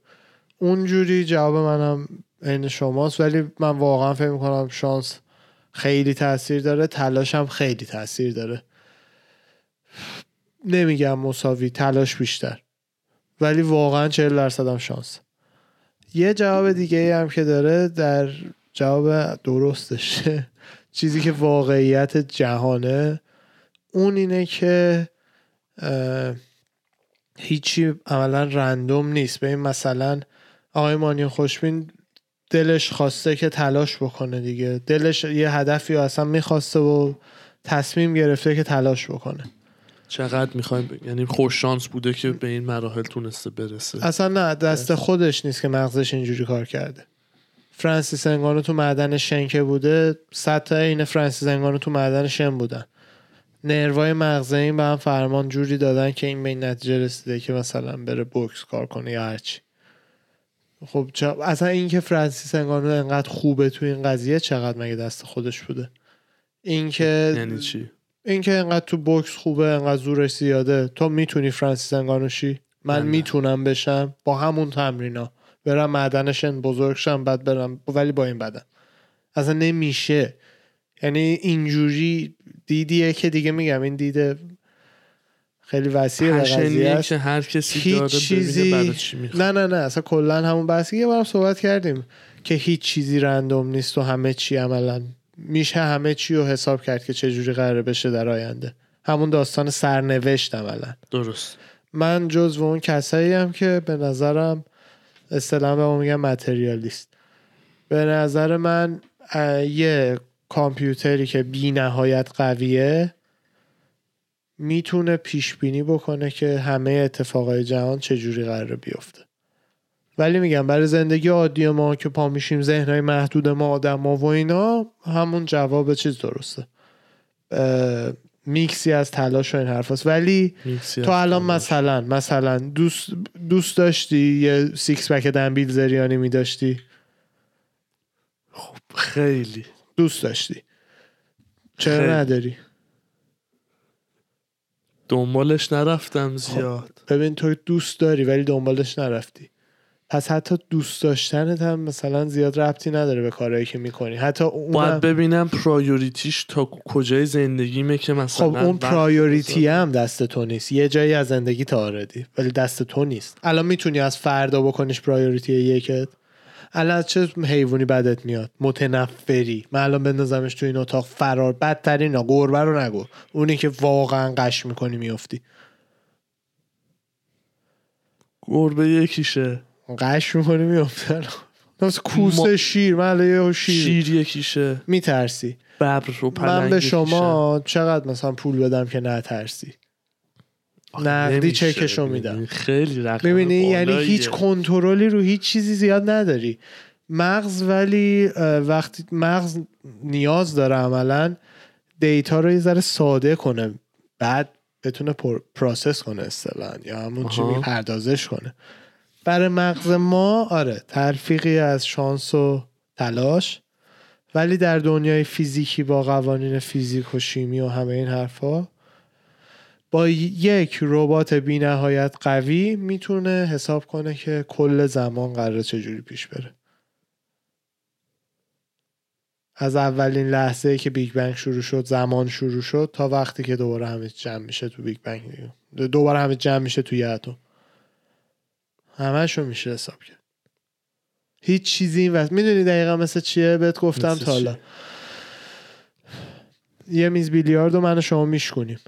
اونجوری جواب منم عین شماست. ولی من واقعا فکر می‌کنم شانس خیلی تاثیر داره. تلاش هم خیلی تاثیر داره. نمیگم مساوی تلاش بیشتر. ولی واقعا 40 درصد هم شانس. یه جواب دیگه هم که داره در جواب درستش. چیزی که واقعیت جهانه اون اینه که هیچی عملا رندوم نیست. به این مثلا آقای مانی خوشبین دلش خواسته که تلاش بکنه دیگه. دلش یه هدفی اصلا می‌خواسته و تصمیم گرفته که تلاش بکنه. چقدر می‌خوایم یعنی خوش شانس بوده که به این مراحل تونسته برسه. اصلا نه دست خودش نیست که مغزش اینجوری کار کرده. فرانسیس انگانو تو معدن شنکه بوده صد تا این فرانسیس انگانو تو معدن شن بودن. نروای مغزه این به هم فرمان جوری دادن که این به این نتیجه رسیده که مثلا بره بوکس کار کنه یا هرچی خب چه- اصلا این که فرانسیس انگانو انقدر خوبه تو این قضیه چقدر مگه دست خودش بوده؟ این که یعنی چی؟ این که انقدر تو بوکس خوبه انقدر زورش زیاده. تو می‌تونی فرانسیس انگانو شی من نه. می‌تونم بشم. با همون تمرینا برم معدنشن بزرگ شم بعد برم ولی با این بدن. اصلا نمیشه. یعنی اینجوری دیدیه که دیگه میگم این دیده خیلی وسیع قضیه است. که هر کسی هیچ داره چیزی- برای چی نه نه نه اصلا کلا همون بحثی یه بارم صحبت کردیم که هیچ چیزی رندوم نیست و همه چی عملا. میشه همه چی رو حساب کرد که چه جوری قراره بشه در آینده. همون داستان سرنوشت عملا. درست. من جز اون کسایی هم که به نظرم اصطلاحا به ما میگن متریالیست. به نظر من یه کامپیوتری که بی نهایت قویه می‌تونه پیش بینی بکنه که همه اتفاقای جهان چجوری قراره بیفته. ولی میگم برای زندگی عادی ما که پا میشیم ذهنهای محدود ما آدم ما و اینا همون جواب چیز درسته. میکسی از تلاش و این حرف هست. ولی تو الان. مثلا مثلا دوست دوست داشتی یه six pack Dan Bilzerian ی می داشتی خیلی دوست داشتی چرا خیلی. نداری دنبالش نرفتم زیاد ببین تو دوست داری ولی دنبالش نرفتی پس حتی دوست داشتنت هم مثلا زیاد ربطی نداره به کارهایی که می‌کنی. حتی اونم باید ببینم priority ش تا کجای زندگیمه که مثلا خب اون priority. هم دست تو نیست. یه جایی از زندگی تا آردی ولی دست تو نیست. الان می‌تونی از فردا بکنیش priority یکت. الان از چه حیوانی بدت میاد؟ متنفری. من الان بندازمش تو این اتاق. فرار بدترین گربه رو نگو. اونی که واقعا غش می‌کنی میفتی گربه یکیشه. غش می‌کنی میفتی مثل کوسه شیر من یه شیر, شیر یکیشه میترسی ببر و پلنگ من به. شما چقدر مثلا پول بدم که نترسی نقدی. چکشو میدم. خیلی رقم ببینی یعنی. هیچ کنترلی رو هیچ چیزی زیاد نداری مغز ولی وقتی مغز نیاز داره عملا data رو یه ذره ساده کنه بعد بتونه pro- process کنه اصطلاحا یا همون چی پردازش کنه برای مغز ما آره تلفیقی از شانس و تلاش. ولی در دنیای فیزیکی با قوانین فیزیک و شیمی و همه این حرفا با یک ربات بی نهایت قوی می‌تونه حساب کنه که کل زمان قراره چجوری پیش بره. از اولین لحظه که Big Bang شروع شد زمان شروع شد تا وقتی که دوباره همه جمع میشه تو Big Bang. دوباره همه جمع میشه تو یه اتم. همشو میشه حساب کرد. هیچ چیزی این وقت می‌دونی دقیقا مثل چیه؟ بهت گفتم تا حالا؟ یه میز بیلیارد و من و شما میشکنیم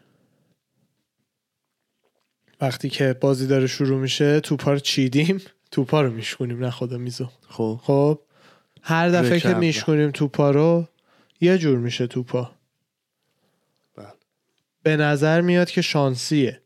وقتی که بازی داره شروع میشه توپا رو چیدیم توپا رو میشکنیم نه خدا میزو. خب. خب؟ هر دفعه که. میشکنیم توپا رو یه جور میشه توپا. بله. به نظر میاد که شانسیه.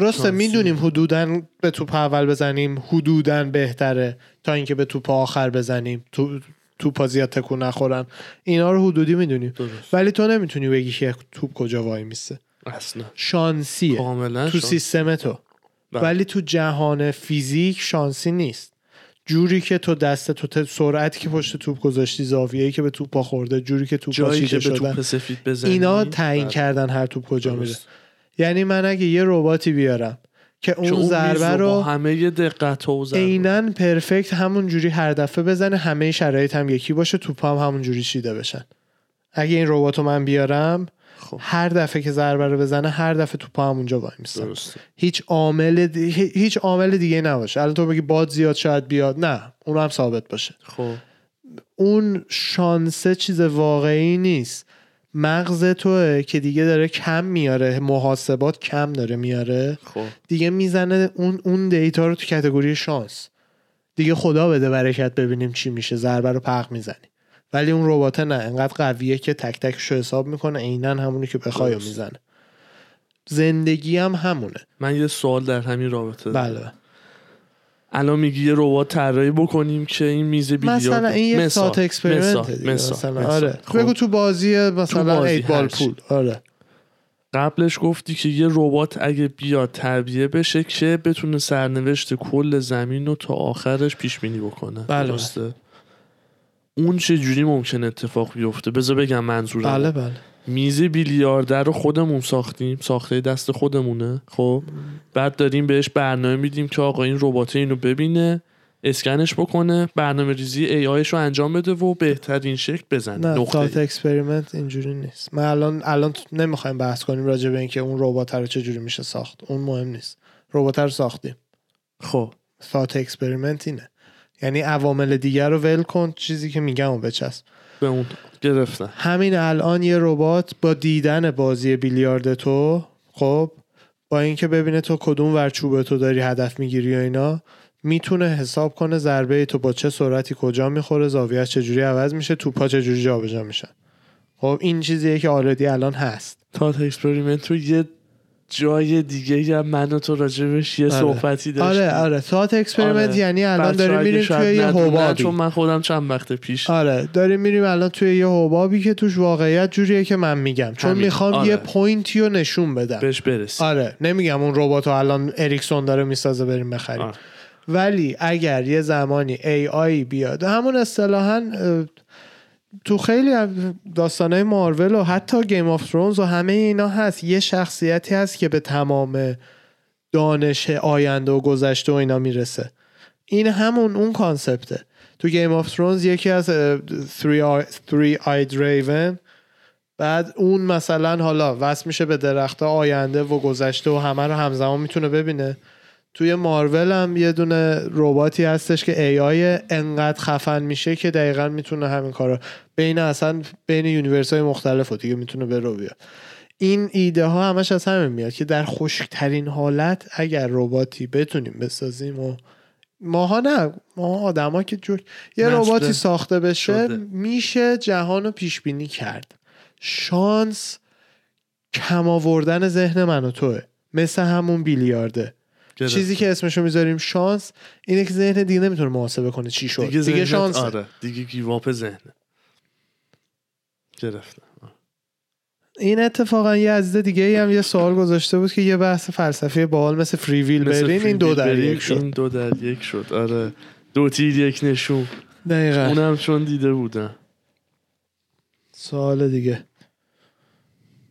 درسته. می‌دونیم حدودا به توپ اول بزنیم حدودا بهتره تا اینکه به توپ آخر بزنیم. تو توپا زیاد تکون نخورن. اینا رو حدودی می‌دونیم. ولی تو نمی‌تونی بگی که توپ کجا وای میسته اصلا. شانسیه. کاملا تو شانس. سیستم تو. بله. ولی تو جهان فیزیک شانسی نیست. جوری که تو دست تو سرعتی که پشت توپ گذاشتی زاویه‌ای که به توپ خورده جوری که توپ که چیده به شدن. توپ سفید بزنی اینا تعیین بله. کردن هر توپ کجا میره. یعنی من اگه یه رباتی بیارم که اون ضربه ضربه با رو همه دقت و عینا پرفکت همون جوری هر دفعه بزنه همه شرایط هم یکی باشه توپ هم همون جوری چیده بشن. اگه این ربات رو من بیارم خب. هر دفعه که ضربه رو بزنه هر دفعه توپ همونجا وای هیچ عامل دی- هی- هیچ عامل دیگه نباشه. الان تو بگی باد زیاد شاید بیاد. نه اون هم ثابت باشه. خب. اون شانسه چیز واقعی نیست. مغز توه که دیگه داره کم میاره محاسبات کم داره میاره. خب. دیگه می‌زنه اون اون دیتا رو تو کتگوری شانس. دیگه خدا بده برکت ببینیم چی میشه ضربه رو پق می‌زنی. ولی اون ربات نه انقدر قویه که تک تکش رو حساب می‌کنه عینا همونی که بخوای. می‌زنه. زندگی هم همونه. من یه سوال در همین رابطه. بله. الان میگی یه ربات طراحی بکنیم که این میز بیلیارد مثلا این مثال. thought experiment. مثلا. آره خب. بگو تو بازی مثلا بازی eight ball. pool آره قبلش گفتی که یه ربات اگه بیاد تعبیه بشه که بتونه سرنوشت کل زمین رو تا آخرش پیش بینی بکنه بله. درسته اون چه جوری ممکن اتفاق بیفته بذار بگم منظورم بله بله میز بیلیارده رو خودمون ساختیم ساخته دست خودمونه خب؟ بعد داریم بهش برنامه میدیم که آقا این ربات اینو ببینه اسکنش بکنه برنامه ریزی AI ش رو انجام بده و بهترین شکل بزنه. نه نقطه تات experiment اینجوری نیست. من الان الان نمی‌خوایم بحث کنیم راجع به اینکه اون ربات رو چجوری میشه ساخت. اون مهم نیست. ربات رو ساختیم. خب. thought experiment اینه. یعنی عوامل دیگر رو ول کن چیزی که میگم و بچسب. به اون گرفتن. همین الان یه ربات با دیدن بازی بیلیارد تو خب با اینکه ببینه تو کدوم ور چوب تو داری هدف می‌گیری و اینا می‌تونه حساب کنه ضربه تو با چه سرعتی کجا می‌خوره زاویهش چجوری عوض میشه توپا چجوری جابجا میشن. خب این چیزیه که already الان هست. thought experiment رو یه جای دیگه هم من و تو راجبش یه آره. صحبتی داشتیم آره آره thought experiment آره. یعنی الان داریم میریم توی یه حبابی چون من خودم چند وقت پیش آره داریم میریم الان توی یه حبابی که توش واقعیت جوریه که من میگم چون همین. می‌خوام آره. یه point ی رو نشون بدم بهش برسیم آره نمیگم اون ربات رو الان اریکسون داره می‌سازه بریم بخریم آره. ولی اگر یه زمانی AI بیاد همون اصطلاحا تو خیلی داستانهای مارول و حتی Game of Thrones و همه اینا هست یه شخصیتی هست که به تمام دانش آینده و گذشته و اینا می‌رسه. این همون اون concept ه. تو Game of Thrones یکی از اه، Three Eye- Three Eyed Raven بعد اون مثلا حالا وصل میشه به درخت آینده و گذشته و همه رو همزمان می‌تونه ببینه. توی مارول هم یه دونه رباتی هستش که AI انقدر خفن میشه که دقیقا می‌تونه همین کارا بین اصلا بین universe های مختلف و دیگه می‌تونه به وجود بیاد این ایده ها همش از همین میاد که در خشکترین حالت اگر رباتی بتونیم بسازیم و ماها نه ما آدما که جور یه رباتی ساخته بشه شده. میشه جهان رو پیش بینی کرد. شانس کم آوردن ذهن من و توه. مثل همون بیلیارده. گرفت. چیزی که اسمشو می‌ذاریم شانس اینه که ذهن دیگه نمی‌تونه محاسبه کنه چی شد. دیگه, ذهنت- شانس. آره. دیگه گیواپ گرفتم این اتفاقا یه عزیز دیگه ای هم یه سوال گذاشته بود که یه بحث فلسفی باحال مثل فری ویل مثل برین این دو در یک شد. این دو در یک شد. آره. دو تیر یک نشون. دقیقا. اونم چون دیده بودم سوال دیگه.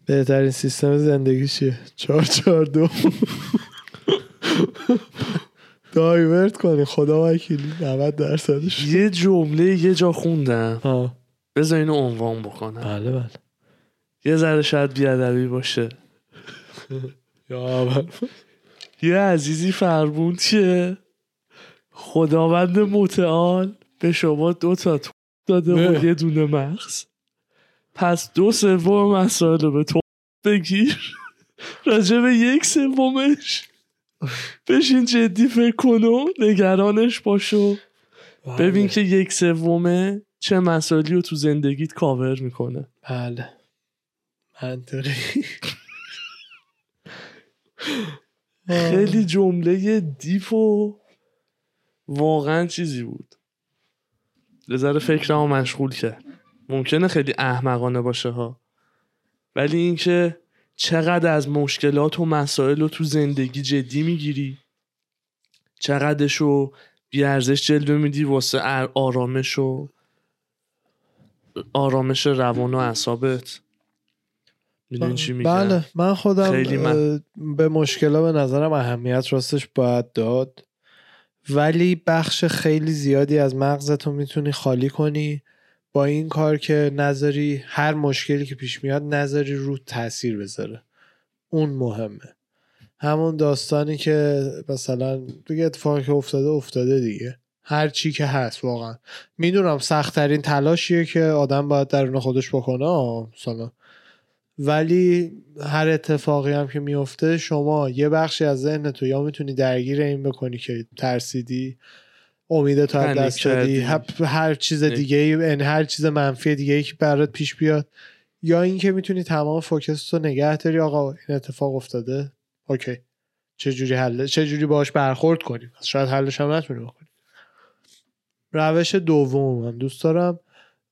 بهترین سیستم زندگی چیه؟ چهار چهار دو. دایورت کنی. خدا وکیلی. 90 درصدش. یه جمله یه جا خوندم. بذار اینو عنوان بکنم. بله بله. یه ذره شاید بیادبی باشه. یا اول یه عزیزی فرمود که خداوند متعال به شما دو تا تو داده و. یه دونه مغز. پس دو سوم مسائل رو به تو بگیر. راجع به یک سومش. بشین جدی فکر کن و نگرانش باشو ببین که یک سومه چه مسائلی رو تو زندگیت کاور می‌کنه. بله. منطقی. خیلی جمله دیپ و واقعا چیزی بود. ذره فکرمو مشغول کرد. ممکنه خیلی احمقانه باشه ها. ولی اینکه چقدر از مشکلات و مسائل رو تو زندگی جدی می‌گیری؟ چقدرش رو بیارزش جلوه میدی واسه آرامش و آرامش روان و اعصابت؟ می‌دونی چی میگم؟ بله من خودم خیلی من- به مشکلا به نظرم اهمیت راستش باید داد. ولی بخش خیلی زیادی از مغزتو می‌تونی خالی کنی. با این کار که نظری هر مشکلی که پیش میاد نظری رو تاثیر بذاره. اون مهمه. همون داستانی که مثلا دیگه اتفاقی که افتاده افتاده دیگه. هر چی که هست واقعا. می‌دونم سختترین تلاشیه که آدم باید درون خودش بکنه مثلا. ولی هر اتفاقی هم که میفته شما یه بخشی از ذهن تو یا می‌تونی درگیر این بکنی که ترسیدی از panic attack کردی. هر- چیز دیگه ای هر چیز منفی دیگه ای که برات پیش بیاد. یا اینکه می‌تونی تمام focus تو نگه داری. آقا این اتفاق افتاده. okay. چه جوری حل چه جوری باهاش برخورد کنیم؟ شاید حلش هم نتونی بکنی روش دوم من دوست دارم.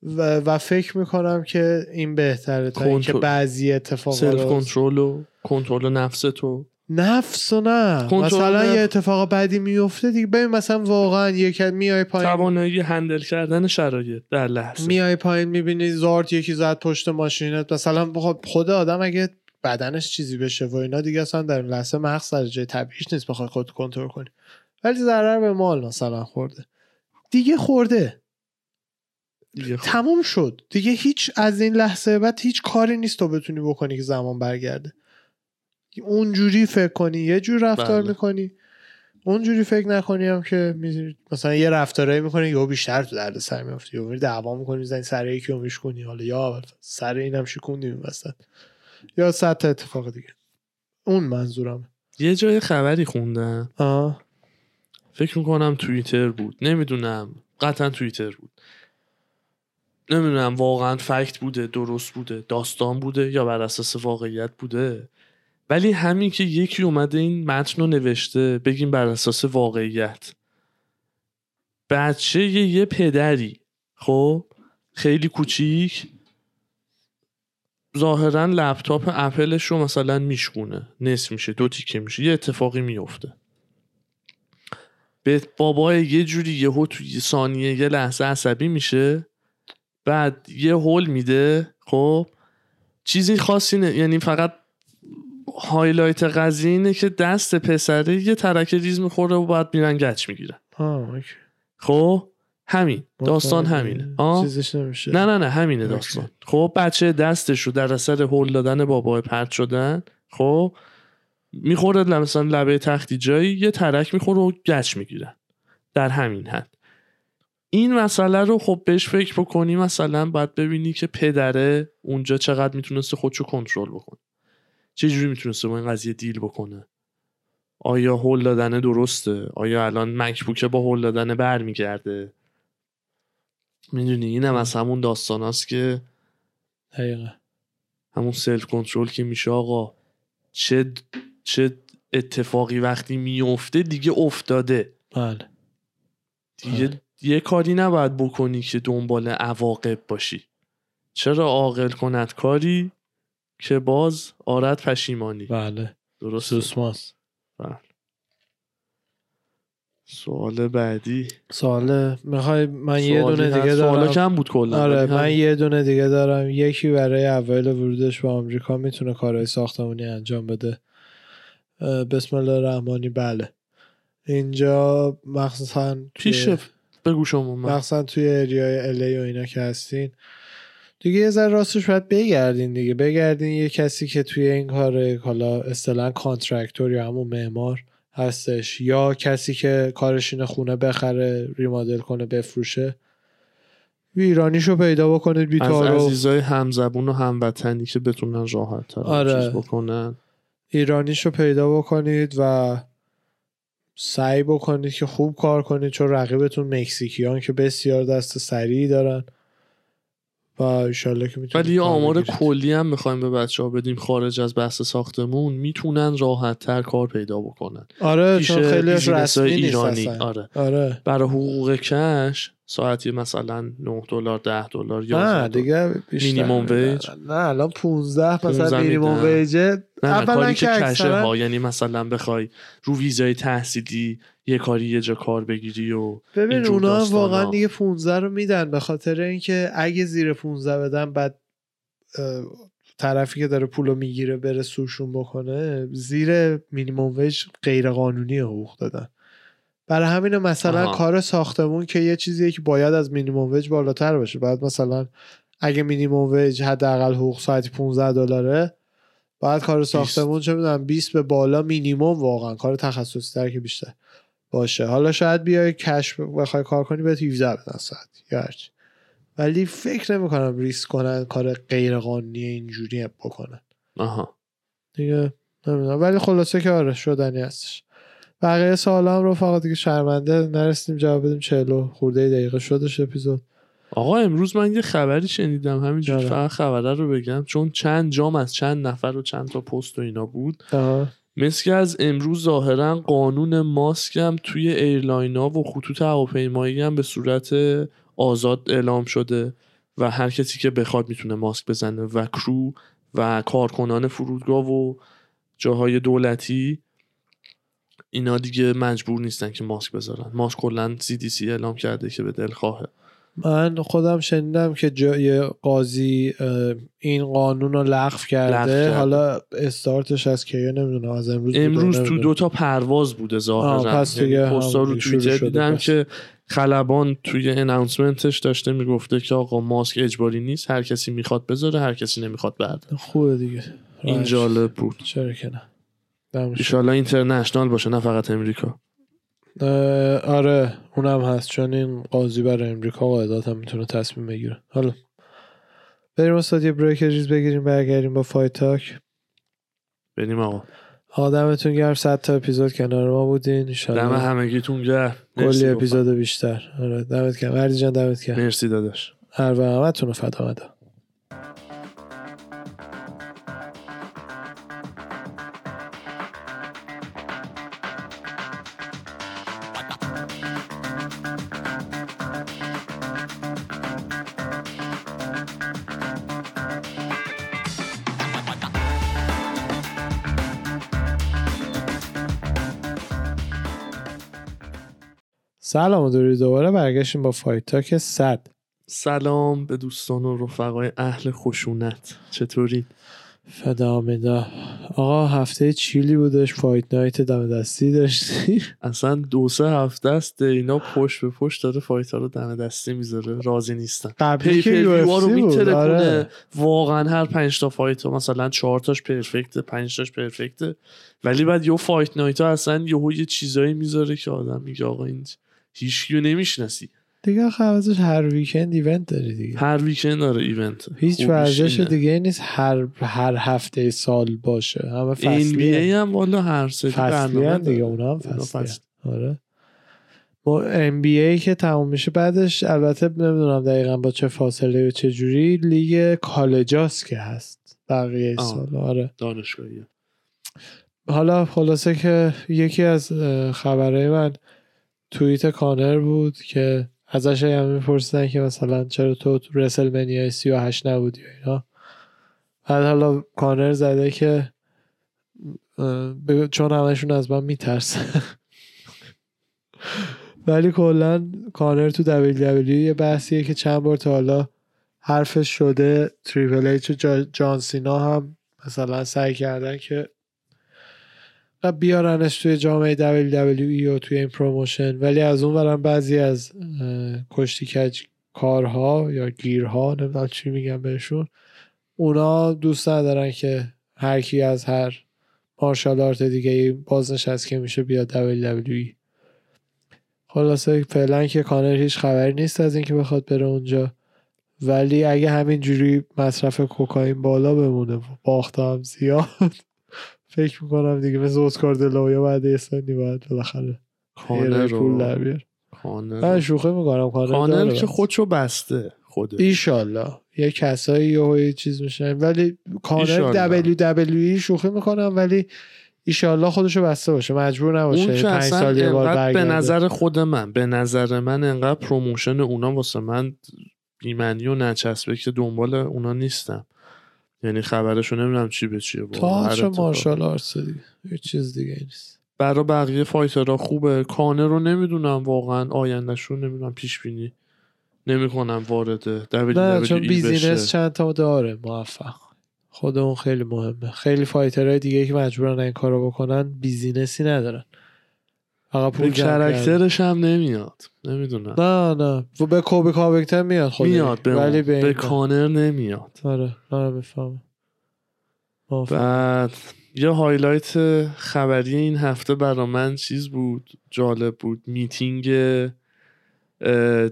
و, و فکر می‌کنم که این بهتره تا اینکه. بعضی اتفاقات سلف کنترل و کنترل نفس تو. نفس و نه. مثلا. یه اتفاق بعدی میفته دیگه. ببین مثلا واقعا یک میای پایین. توانایی هندل کردن شرایط در لحظه. میای پایین می‌بینی زارت یکی زد پشت ماشینت. مثلا خب خود آدم اگه بدنش چیزی بشه و اینا دیگه اصلا در لحظه مغز سر جای طبیعیش نیست بخوای خود کنترل کنی. ولی ضرر به مال مثلا خورده. دیگه خورده. دیگه خب. تموم شد. دیگه هیچ از این لحظه بعد هیچ کاری نیست تو بتونی بکنی که زمان برگرده. اونجوری فکر کنی یه جور رفتار بله. می‌کنی. اونجوری فکر نکنی هم که مثلا یه رفتارایی می‌کنی یا بیشتر تو درد سر میافتی. یا میری دعوا می‌کنی می‌زنی سر یکی رو میشکنی حالا یا سر اینم شکوندیم وسط یا صد اتفاق دیگه. اون منظورم یه جای خبری خوندم. آه. فکر می‌کنم توییتر بود. نمی‌دونم. قطعا توییتر بود. نمی‌دونم واقعا فکت بوده درست بوده داستان بوده یا بر اساس واقعیت بوده؟ ولی همین که یکی اومده این متن رو نوشته بگیم بر اساس واقعیت. بچه یه, یه پدری خب؟ خیلی کوچیک. ظاهرا لپتاپ اپلش رو مثلا میشکونه نصف میشه دو تیکه میشه یه اتفاقی میفته به بابا یه جوری یهو توی یه ثانیه یه لحظه عصبی میشه بعد یه هول میده خب؟ چیزی خاصی نه یعنی فقط highlight قضیه اینه که دست پسره یه ترکه ریز می‌خوره و باید میرن گچ می‌گیرن. خب؟ همین. داستان؟ همینه. آه؟ چیزش نمیشه. نه نه نه همینه. داستان. خب بچه دستش رو در اثر هول دادن بابا پرت شدن خب می‌خوره مثلا لبه تختی جایی یه ترک می‌خوره و گچ می‌گیرن. در همین حد. این مسئله رو خب بهش فکر بکنی مثلا باید ببینی که پدره اونجا چقدر می‌تونسته خودشو کنترل بکنه. چه جوری می‌تونسته با این قضیه دیل بکنه؟ آیا هول دادن درسته؟ آیا الان مکبوکه با هول دادن برمیگرده؟ می‌دونی اینم از همون داستان هست که دقیقا. همون سلف کنترل که میشه آقا. چه چه اتفاقی وقتی میفته دیگه افتاده. بله. دیگه بله. یه کاری نباید بکنی که دنبال عواقب باشی. چرا عاقل کند کاری؟ که باز آرد پشیمانی. بله. درست سوسماس. سوال بعدی. سوال می‌خوای من یه دونه؟ دیگه دارم؟ کم بود کلا آره هم- من یه دونه دیگه دارم. یکی برای اول ورودش به آمریکا می‌تونه کارهای ساختمانی انجام بده. بسم الله الرحمنی بله. اینجا مخصوصا پیش بگو شما من. مخصوصا توی اریای الی و اینا که هستین دیگه یه ذره راستش باید بگردین دیگه. بگردین یه کسی که توی این کار حالا اصطلاحا کانترکتور یا همون معمار هستش یا کسی که کارش اینه خونه بخره ریمادل کنه بفروشه. ایرانیشو پیدا بکنید بی از عزیزای همزبون و هموطنی که بتونن راحت تر آره. چیز بکنن. ایرانیشو پیدا بکنید و سعی بکنید که خوب کار کنید چون رقیبتون مکزیکیان که بسیار دست سریعی دارن. و ایشالله که می‌تونید ولی آمار. کلی هم می‌خوایم به بچه ها بدیم خارج از بحث ساختمون. می‌تونن راحت تر کار پیدا بکنن. آره چون بیزینس‌های رسمی نیست ایرانی. اصلا. آره. آره. برای حقوق کش ساعتی مثلا 9 دلار 10 دلار یا نه دیگه بیشتر مینیمم ویج؟ نه الان 15 مثلا 15 مینیمم نه اولا که کشه اکثرا- ها یعنی مثلا بخوای رو ویزای تحصیلی یه کاری یه جا کار بگیری و ببین اونا. واقعا دیگه 15 رو میدن به خاطر اینکه اگه زیر 15 بدن بعد طرفی که داره پولو می‌گیره بره سوشون بکنه زیر مینیمم ویج غیر قانونی حقوق دادن. برای همین مثلا آها. کار ساختمون که یه چیزیه که باید از مینیمم ویج بالاتر باشه. بعد مثلا اگه مینیمم ویج حداقل حقوق ساعتی 15 دلاره بعد کار ساختمون چه می‌دونم 20 به بالا مینیمم واقعا. کار تخصصی تر که بیشتر باشه. حالا شاید بیای کش بخوای کار کنی به 17 بدن ساعت یا هرچی ولی فکر نمی کنم ریسک کنن کار غیر قانونی اینجوری بکنن. آها. دیگه نمی‌دونم. ولی خلاصه که آره شدنی هستش. بقیه سوالا هم رو فقط دیگه شرمنده نرسیدیم جواب بدیم. چهلو خورده دقیقه شدش اپیزود. آقا امروز من یه خبری شنیدم. همینجور آره. فقط خبره رو بگم. چون چند جام از چند نفر و چند تا پست و اینا بود. آها. مثل که از امروز ظاهرا قانون ماسک هم توی ایرلاینا و خطوط هواپیمایی هم به صورت آزاد اعلام شده و هر کسی که بخواد می‌تونه ماسک بزنه. و کرو و کارکنان فرودگاه و جاهای دولتی اینا دیگه مجبور نیستن که ماسک بذارن ماسک کلا CDC اعلام کرده که به دلخواهه من خودم شنیدم که جای قاضی این قانون رو لغو کرده. کرده. حالا استارتش از کیه نمی‌دونم از امروز امروز تو. دو تا پرواز بوده ظاهرا پس یعنی پستا رو توییتر دیدم پس. که خلبان توی اناونسمنتش داشته می‌گفته که آقا ماسک اجباری نیست هر کسی می‌خواد بذاره هر کسی نمی‌خواد برداره خوبه دیگه این. جالب بود چرا که نه ایشالله اینترنشنال باشه نه فقط امریکا. آره اونم هست چون این قاضی برای امریکا قاعدات هم می‌تونه تصمیم بگیره. حالا بریم استاد یه break ریز بگیریم برگردیم با Fight Talk. بریم آقا. آقا دمتون گرم 100 تا اپیزود کنار ما بودین دم همگیتون گرم. کلی. اپیزود بیشتر. آره دمت گرم. جان دمت گرم. مرسی داداش. هر همتون رو فدا سلام و درود دوباره برگشتیم با Fight Talk 100 سلام به دوستان و رفقای اهل خشونت. چطورید فدامدا آقا هفته chill ی بودش Fight Night دم دستی داشتی. اصلا دو سه هفته است اینا پشت به پشت داره fight ها رو دم دستی می‌ذاره راضی نیستن. قبلی که pay-per-view بود آره. واقعا هر پنج تا fight ها مثلا چهار تاش perfect ه پنج تاش perfect ه ولی بعد یه fight night ها اصلا یهو یه چیزایی می‌ذاره که آدم میگه آقا این هیچ نمی‌شناسی دیگه خواهدش هر weekend event داری دیگه هر weekend داره event هیچ ورزش. دیگه نیست هر هر هفته سال باشه همه این فصلی. ای هم والا هر سری فصلی برنامه دیگه. اونا هم فصلی. آره با NBA که تموم میشه بعدش البته نمی‌دونم دقیقا با چه فاصله و چه جوری لیگ کالجاست که هست بقیه. سال آره دانشگاهی حالا خلاصه که یکی از خبرهای من توییت کانر بود که ازش هم میپرسیدن که مثلا چرا تو رسل منیای 38 نبودی و اینا. بعد حالا کانر زده که چون همشون از من میترسن. ولی کلا کانر تو دبلیو یه بحثیه که چند بار تا حالا حرفش شده. تریپل ایچ و جا- جان سینا هم مثلا سعی کردن که و بیارنش توی جامعه WWE و توی این promotion. ولی از اون برم بعضی از کشتی کج کارها یا گیرها نمی‌دونم چی میگم بهشون اونا دوست ندارن که هر کی از هر martial art دیگه بازنشست که میشه بیاد WWE خلاصه فعلا که کانر هیچ خبری نیست از اینکه بخواد بره اونجا. ولی اگه همینجوری مصرف کوکائین بالا بمونه و باخت هم زیاد. فکر می‌کنم دیگه مثل اسکار دلاویا بعد یه سنی باید بالاخره پول در رو. بیار. کانر من رو. شوخی می‌کنم کانر داره که. خودشو بسته خوده ایشالله یه کسایی یه چیز میشن. ولی کانر. دبلیو دبلیو شوخی می‌کنم ولی ایشالله خودشو بسته باشه. مجبور اون نباشه که پنج اصلا سال یه بار به نظر خود من به نظر من انقدر promotion اونا واسه من بی‌معنی و نچسبه که دنبال اونا نیستم. یعنی خبرشو نمی‌دونم چی به چیه اتفاقی. martial arts دیگه. هیچ چیز دیگه نیست. برا بقیه fighter ها خوبه. کانر رو نمی‌دونم واقعا آیندهشون نمی‌دونم پیش بینی نمی‌کنم وارد نه چون business چند تا داره موفق. خود اون خیلی مهمه. خیلی fighter های دیگه که مجبورن این کارو بکنن business ی ندارن. فقط پول. character ش هم نمیاد نمی‌دونم نه نه و به کوبی character میاد خودش میاد به, ولی. به, به. کانر نمیاد آره آره موافق. بعد یه highlight خبری این هفته برا من چیز بود جالب بود میتینگ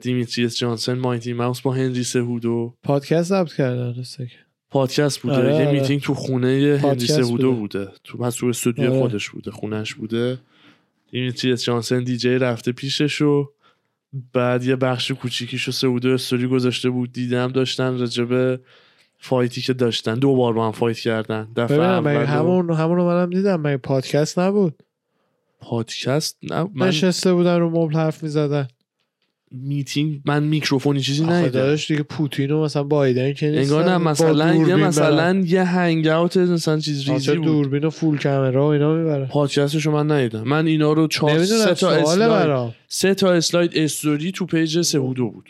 دیمیتریس جانسن مایتی ماوس با هنری سهودو پادکست ضبط راسته که. پادکست بوده آره، یه آره. میتینگ تو خونه هنری سهودو بوده. بوده تو پس تو استودیو آره. خودش بوده خونش بوده دیمیتریس جانسن دیجی رفته پیشش و بعد یه بخش کوچیکیشو سهودو استوری گذاشته بود. دیدم داشتن راجبه fight ی که داشتن. دو بار با هم fight کردن. دفعه اول همون همون رو منم دیدم. مگه پادکست نبود. پادکست نه من نشسته بودن رو مبل حرف می‌زدن. میتینگ من میکروفونی چیزی ندیدم. داداش دیگه پوتین و مثلا بایدن که انگار نه مثلا یه مثلا برن. یه hang out مثلا چیز ریزی بود. دوربین و full camera و اینا می‌برن پادکستشو من ندیدم. من اینا رو چهار سه نمی‌دونم تا اسلاید سه تا اسلاید استوری تو پیج سهودو بود.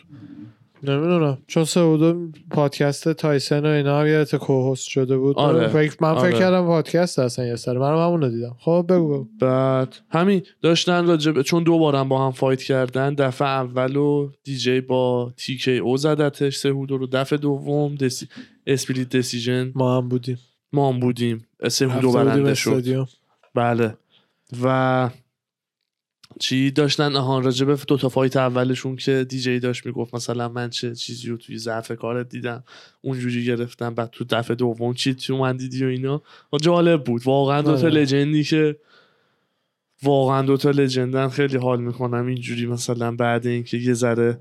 نمی‌دونم. چون سهودو پادکست تایسن و اینا هم یادت co-host شده بود. آره. فکر من فکر آره. کردم پادکست اصلا یه سر. منم همون رو دیدم. خب بگو بگو. بعد همین داشتن راجب چون دو بارم با هم fight کردن دفعه اول و دیجی با TKO زدتش سهودو رو دفعه دوم deci... split decision ما هم بودیم. ما هم بودیم. بودیم برنده شد. بله. و چی داشتن؟ آهان راجبه دو تا fight اولشون که دیجی داشت می‌گفت مثلا من چه چیزی رو توی ضعف کارت دیدم اونجوری گرفتم بعد تو دفعه دوم چی تو من دیدی و اینا؟ جالب بود. واقعا دو تا آره. legend ی که واقعا دو تا لجندن خیلی حال می‌کنم. اینجوری مثلا بعد اینکه یه ذره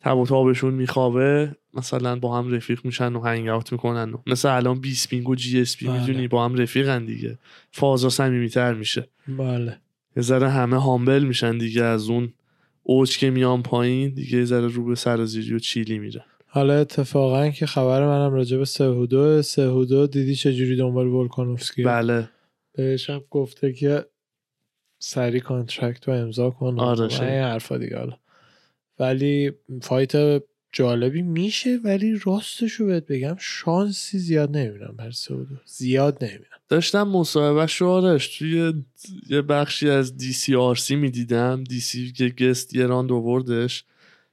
تب و تابشون میخوابه مثلا با هم رفیق میشن و hang out می‌کنن و مثل الان بیسپینگ و جی اس پی بله. می‌دونی با هم رفیقن دیگه. فازا صمیمیتر میشه. بله. یه ذره همه humble میشن دیگه از اون اوج که میان پایین دیگه یه ذره رو به سرازیری و chill ی میره حالا اتفاقا که خبر منم راجع به سهودو سهودو دیدی چه جوری دنبال ولکانوفسکی؟ بله. بهش هم گفته که سری contract رو امضا کن آره، حرفا دیگه حالا. ولی fight جالبی میشه ولی راستش رو بهت بگم شانسی زیاد نمی‌بینم بر سهودو زیاد نمی‌بینم. داشتم مصاحبه شوارش توی یه بخشی از دی سی آر سی می‌دیدم. دی سی که guest یه راند آوردش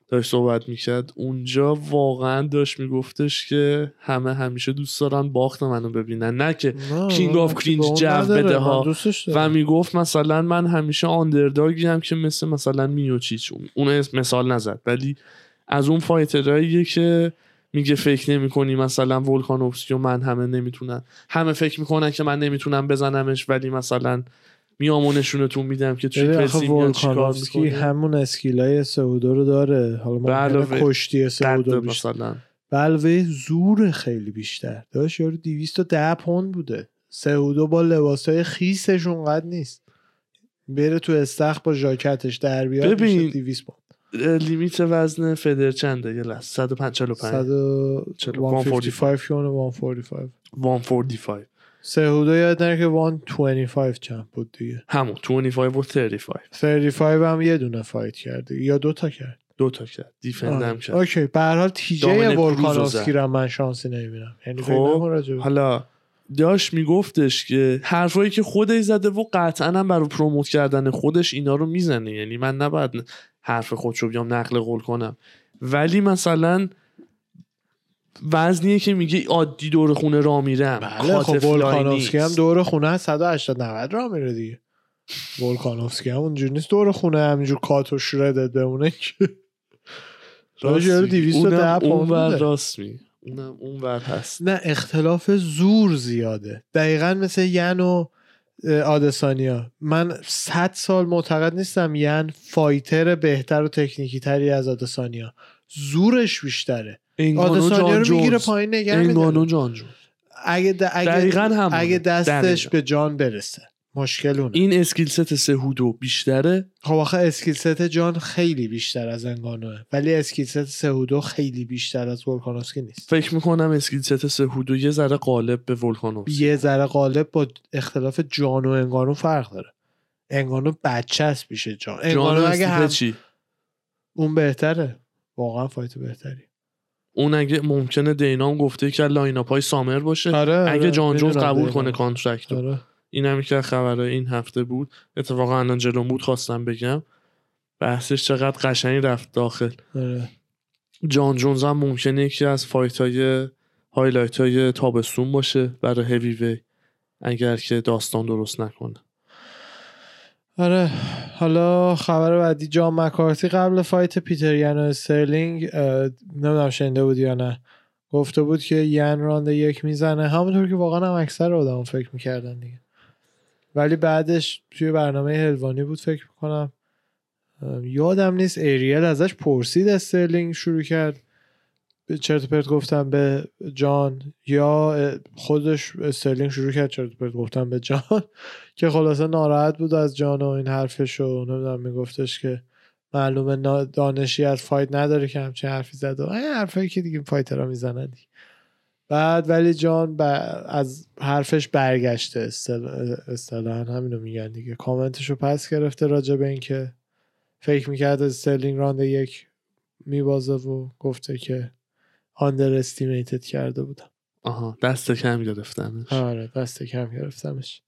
داشت صحبت می‌کرد. اونجا واقعا داشت میگفتش که همه همیشه دوست دارن باخت منو ببینن. نه که King of Cringe جو بده ها. و می‌گفت مثلا من همیشه underdog ی هم که مثل مثلا میوچیچ اون مثال نزد. ولی از اون fighter هاییه که میگه فکر نمی کنی مثلا ولکانوفسکی و من همه نمی‌تونن. همه فکر می‌کنن که من نمی‌تونم بزنمش ولی مثلا میام نشونتون میدم که تریپل میاد چیکار می‌کنه همون skill های سهودو رو داره. حالا ما کشتی سهودو مثلا. بلوه زور خیلی بیشتر. داشت یارو 210 پوند بوده. سعودو با لباسای خیسش اونقدر نیست. بره تو استخ با ژاکتش در بیاد ببین 200 پوند. لیمیت وزن فدر چنده؟ یه لحظه. 155 145 145 145 سهودو یاد نره که 125 چند بود دیگه. همون 25 و 35 35 هم یه دونه فایت کرده یا دوتا کرد. دوتا کرد. دیفند هم کرد. اوکی به هر حال تیجه ولکانوفسکی رو من شانسی نمی‌بینم. یعنی خب حالا داشت میگفتش که حرفایی که خودش زده و قطعا هم برای پروموت کردن خودش اینا رو می‌زنه. یعنی من نباید حرف خودشو بیام نقل قول کنم. ولی مثلا وزنیه که میگه عادی دور خونه را میرم. بله خب ولکانوفسکی هم دور خونه 180 90 را میره دیگه. ولکانوفسکی هم اونجوری نیست. دور خونه همینجور کاتو شردد بمونه که. راجع 210 پوند راست می اونم اون ور هست. نه اختلاف زور زیاده. دقیقا مثل ین و آدسانیا. من صد سال معتقد نیستم ین فایتر بهتر و تکنیکی تری از آدسانیا. زورش بیشتره. آدسانیا رو می‌گیره پایین نگه اگه, اگه, اگه دستش به جان برسه. مشکل اونه این skill set سهودو بیشتره؟ خب آخه skill set جان خیلی بیشتر از انگانوه. ولی skill set سهودو خیلی بیشتر از ولکانوسکی نیست. فکر می‌کنم skill set سهودو یه ذره غالب به ولکانوسکی. یه ذره غالب با اختلاف جان و انگانو فرق داره. انگانو بچه است بیشه جان انگانو اگه هم... چی؟ اون بهتره. واقعا fight بهتری. اون اگه ممکنه دینا هم گفته که line های summer باشه. آره، اگه آره. جان جونز قبول کنه contract آره. این هم که خبرهای این هفته بود. اتفاقا الان جلوم بود خواستم بگم. بحثش چقدر قشنگی رفت داخل. آره. جان جونز هم ممکنه یکی از fight های highlight های تابستون باشه برای هیوی وی اگر که داستان درست نکنه. آره. حالا خبر بعدی جان مکارتی قبل fight پیتر ین و استرلینگ نمی‌دونم شنیده بود یا نه. گفته بود که ین راند یک می‌زنه. همونطور که واقعا هم اکثر آدم فکر می‌کردن دیگه. ولی بعدش توی برنامه هلوانی بود فکر می‌کنم. یادم نیست. ایریل ازش پرسید استرلینگ شروع کرد. چرت پرت گفتم به جان یا خودش استرلینگ شروع کرد چرت پرت گفتم به جان. که خلاصه ناراحت بود از جان و این حرفش رو نمی‌دونم میگفتش که معلومه دانشی از fight نداره که همچین حرفی زد و این حرفایی که دیگه fighter ها می‌زنن بعد ولی جان از حرفش برگشته اصطلاحا همینو میگن دیگه. کامنتش رو پس گرفته راجع به اینکه فکر می‌کرد استرلینگ راند یک میبازه و گفته که underestimated کرده بودم. آها دست کم گرفتمش. آره دست کم گرفتمش.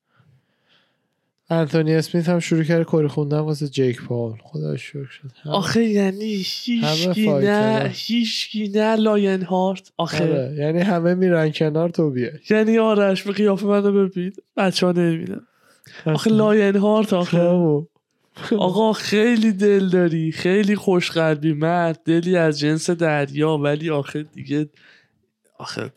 انتونی اسمیت هم شروع کرد کاری خوندن واسه جیک پال. خدا شکر شد. آخه یعنی هیچکی نه هیچکی نه Lionheart. آخه آره. یعنی همه میرن کنار تو بیای. یعنی آرش به قیافه منو ببین. بچه ها نمی‌بینن آخه Lionheart آخه. خب. آقا خیلی دل داری. خیلی خوشقلبی. مرد دلی از جنس دریا. ولی آخه دیگه آخه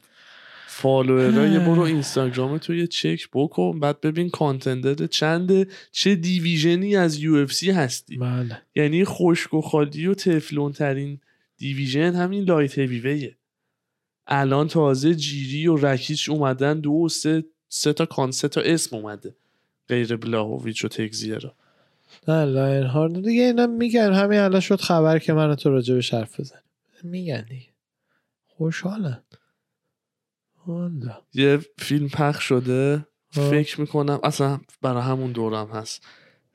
فالوورای برو اینستاگرام تو یه چک بکن. بعد ببین contender چنده چه division ی از UFC هستی. بله. یعنی خشک و خالی و تفلون ترین division همین light heavy ه الان تازه جیری و رکیچ اومدن دو و سه سه تا کان سه تا اسم اومده. غیر بلاهویچ و تگزیرا. نه Lionheart دیگه اینا میگن همین الان شد خبر که من تو راجع به حرف بزنیم میگن دیگه. خوشحالن. یه فیلم پخش شده. فکر می‌کنم اصلا برای همون دورم هست.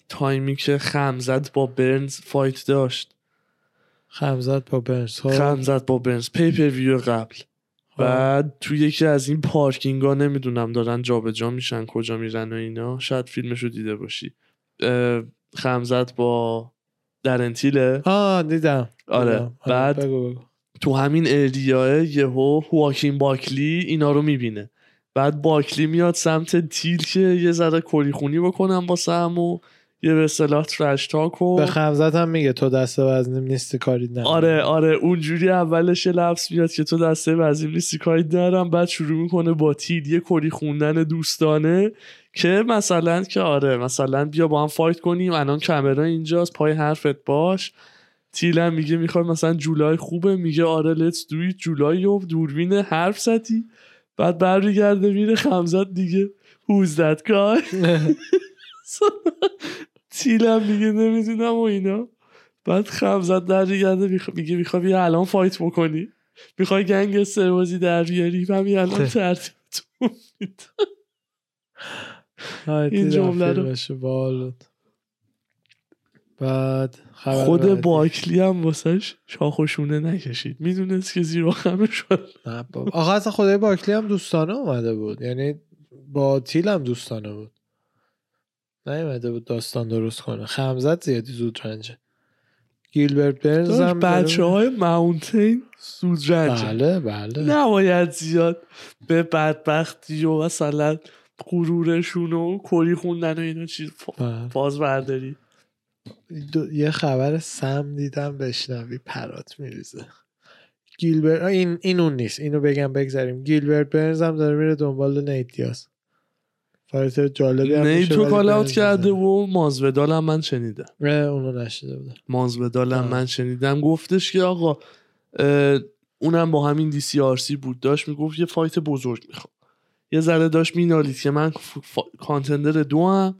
تایمی که خمزت با برنز fight داشت. خمزت با برنز خب. خم زد با برنز. pay-per-view قبل. خب. بعد تو یکی از این پارکینگ ها نمی‌دونم دارن جابجا میشن کجا میرن و اینا. شاید فیلمشو دیده باشی. اه، خمزت با درنتیله آه دیدم. آره. دیدم. بعد بگو بگو. تو همین اریاه یهو هواکین باکلی اینا رو می‌بینه. بعد باکلی میاد سمت تیل که یه ذره کری خونی بکنم با سم و یه به اصطلاح ترش تاک و به خمزت هم میگه تو دست وزنیم نیستی کاری نه آره آره اونجوری اولش لفظ میاد که تو دسته وزیم نیستی کاری دارم بعد شروع می‌کنه با تید یه کری خوندن دوستانه که مثلا که آره مثلا بیا با هم fight کنیم. الان کامرا اینجاست پای حرفت باش. تیلم میگه می‌خوای مثلا جولای خوبه؟ میگه آره let's do it July و دوربین حرف زدی. بعد برمیگرده میره خمزت دیگه. That guy? تیلم میگه نمی‌دونم و اینا. بعد خمزت برمیگرده میگه می‌خوای بیا الان fight بکنی. می‌خوای gang بازی در بیاری همین الان میدم. آره، این جمله رو. بعد خبر خود بعدی. باکلی هم واسش شاخوشونه نکشید. می‌دونست که زیرا خمه شد. آقا اصلا خدای باکلی هم دوستانه اومده بود. یعنی با تیل هم دوستانه بود. نیومده بود داستان درست کنه. خمزت زیادی زود رنجه. گیلبرت برنز هم بچه های ماونتین سود رنجه. بله بله. نباید زیاد به بدبختی و مثلا غرورشون و کری خوندن و اینا چیز. بله. فاز برداری. دو- یه خبر سم دیدم بشنوی پرات میریزه. گیلبرت آه، این این اون نیست. اینو بگم بگذاریم گیلبرت برنز هم داره میره دنبال نیت دیاز. فایت جالبی هم تو ولی کال اوت کرده. و مازودال هم من شنیدم. اونو نشیده بودم. مازودال هم. من شنیدم. گفتش که آقا اونم با همین DC RC بود. داشت می‌گفت یه fight بزرگ می‌خوام. یه ذره داشت مینالید که من ف- فا- contender دو هم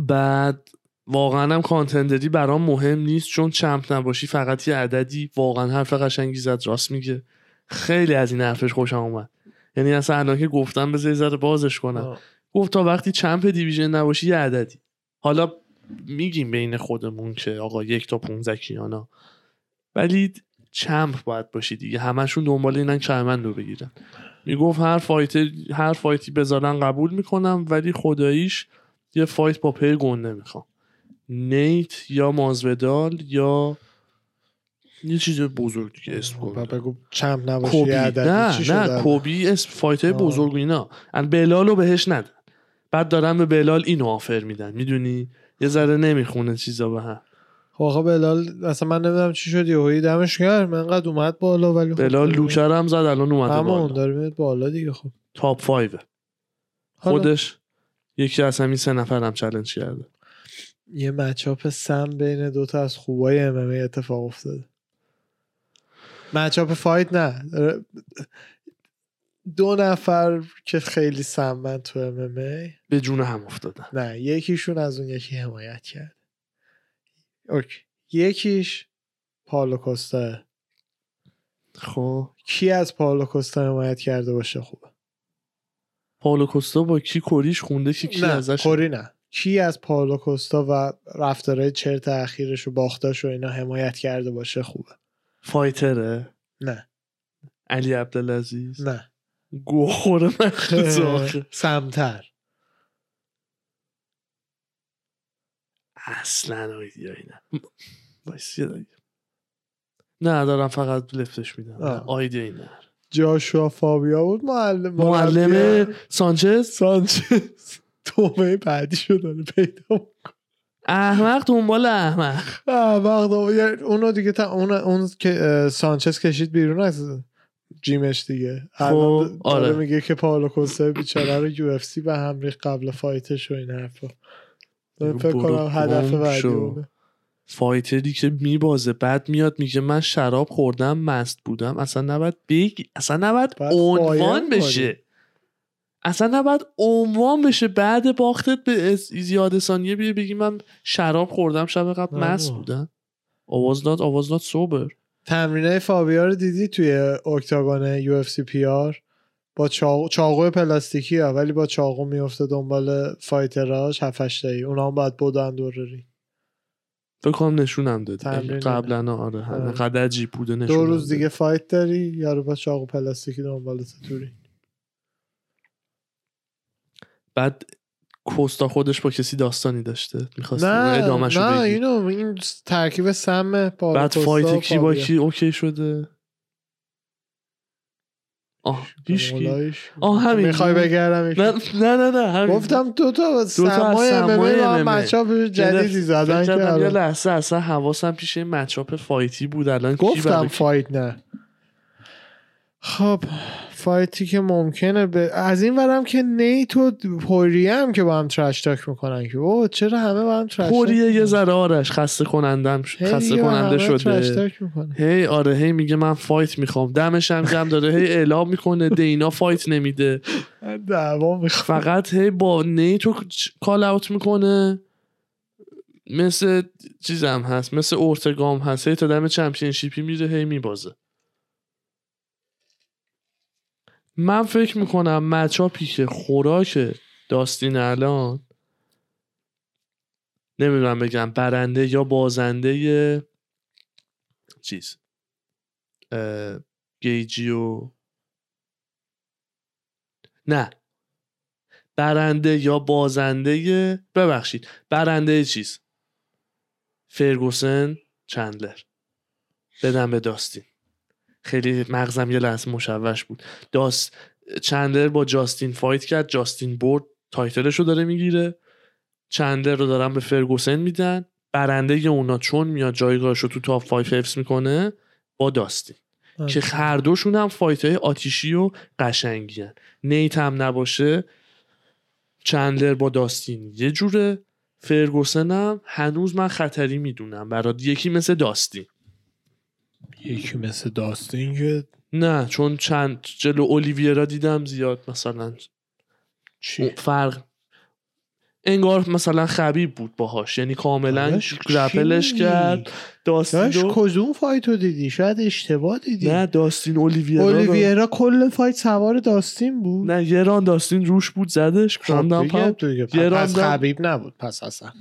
بعد واقعا هم contender ی برام مهم نیست چون champ نباشی فقط یه عددی واقعا حرف قشنگی زد راست میگه. خیلی از این حرفش خوشم اومد. یعنی اصلا الان که گفتم بذار ذره بازش کنم. آه. گفت تا وقتی champ division نباشی یه عددی. حالا میگیم بین خودمون که آقا یک تا 15 کیانا. ولی champ باید باشی دیگه. همشون دنبال اینن کمربند رو بگیرن. می‌گفت هر fight هر fight ی بذارن قبول می‌کنم ولی خداییش یه fight با pay گنده می‌خوام. نیت یا مازودال یا یه چیز بزرگ دیگه اسم گنده. بگو champ کوبی. یه عددی. نه نه؟ کوبی اسم fight های. بزرگ اینا. ان بلال رو بهش ندن. بعد دارن به بلال اینو offer میدن. می‌دونی؟ یه ذره نمی‌خونه چیزا به هم. خب آقا بلال اصلا من نمی‌دونم چی شد یهویی دمش گرم. انقدر اومد بالا ولی خب بلال لوکه رو هم زد الان اومده همون بالا. داره میاد بالا دیگه خب. top five ه حالا خودش یکی از همین سه نفر هم challenge کرده. یه matchup سم بین دوتا از خوبای ام اتفاق افتاده. matchup fight نه. دو نفر که خیلی سمن تو ام به جون هم افتادن. نه یکیشون از اون یکی حمایت کرد. اوکی. یکیش پالو کوستا. خب. کی از پالو کوستا حمایت کرده باشه خوبه؟ پاولو کوستا با کی کوریش خونده که کی نه ازش کوری نه. کی از پالو کوستا و رفتارهای چرت اخیرش و باختاش و اینا حمایت کرده باشه خوبه؟ فایتره؟ نه. علی عبدالعزیز؟ نه. گو خوره مخصوص آخه سمتر. اصلا آیدیایی نه. نه دارم فقط لفتش میدم. آیدیایی نه جاشوا فابیا بود معلم معلم سانچز؟ سانچز. تومه بعدی شو داره پیدا می‌کنه. احمق دنبال احمق. آور- یعنی اونو دیگه تا اون اون که سانچز کشید بیرون از gym ش دیگه. الان خب، آره. میگه که پاولو کوستا بیچاره رو UFC به هم ریخت قبل fight ش و این حرفا. فکر کنم هدف بعدی fighter ی که میبازه بعد میاد میگه من شراب خوردم مست بودم. اصلا نباید بگی اصلا نباید باید عنوان بشه. اصلا نباید عنوان بشه بعد باختت به زیاد ثانیه بیه بگی من شراب خوردم شب قبل نه مست. بودم I was not I was not sober تمرینه فابیا رو دیدی توی octagon UFC PI؟ با چاقو, چاقو پلاستیکی ها ولی با چاقو میفته دنبال fighter اش هفتش تایی اونا هم باید بودن دور رینگ فکر کنم نشونم دادی تمرین قبلا آره. آره. قدر عجیب بوده نشونم دو روز. دیگه fight داری یارو با چاقو پلاستیکی دنبالت توری بعد کوستا خودش با کسی داستانی داشته می‌خواست نه ادامهشو نه بگی اینو این ترکیب سم بعد fight کی با. کی OK شده آه هیچ. آه، همین. می‌خوای بگردم نه نه نه نه همین گفتم دو تا سمای MMA. matchup جدیدی زدن کردم یه که لحظه اصلا حواسم پیش این matchup fight ی بود الان گفتم؟ fight نه خب fight ی که ممکنه به از این ورم که نیت و پوریه هم که با هم trash talk می‌کنن که او چرا همه با هم trash پوریه یه ذره آرش خسته کنندم خسته کننده شده. هی آره هی میگه من fight می‌خوام. دمش هم گم داره. هی اعلام می‌کنه دینا fight نمیده. دعوا می‌خوام. فقط هی با نیتو call out می‌کنه. مثل چیزم هست مثل اورتگام هست. هی تا دم championship ی میره هی میبازه. من فکر می‌کنم مچاپی که خوراک داستین الان نمی‌دونم بگم برنده یا بازنده چیز گیجی و نه. برنده یا بازنده ببخشید برنده چیز؟ فرگوسن چندلر. بدم به داستین. خیلی مغزم یه لحظه مشوش بود. داست چندلر با جاستین fight کرد. جاستین برد title ش رو داره می‌گیره. چندلر رو دارن به فرگوسن میدن. برنده اونا چون میاد جایگاهش رو تو top 5 حفظ می‌کنه با داستین. که هر دوشون هم fight های آتیشی و قشنگین. نیت هم نباشه. چندلر با داستین یه جوره. فرگوسن هم هنوز من خطری می‌دونم. برای یکی مثل داستین. یکی مثل داستین که نه چون چند جلو اولیویرا دیدم زیاد مثلا چی؟ فرق انگار مثلا خبیب بود باهاش یعنی کاملا گرپلش؟ کرد داستین داشت رو کدوم فایت رو دیدی؟ شاید اشتباه دیدی. نه داستین اولیویرا اولیویرا کل فایت سوار داستین بود. نه یه ران داستین روش بود زدش خب دیگه، پس خبیب نبود پس اصلا.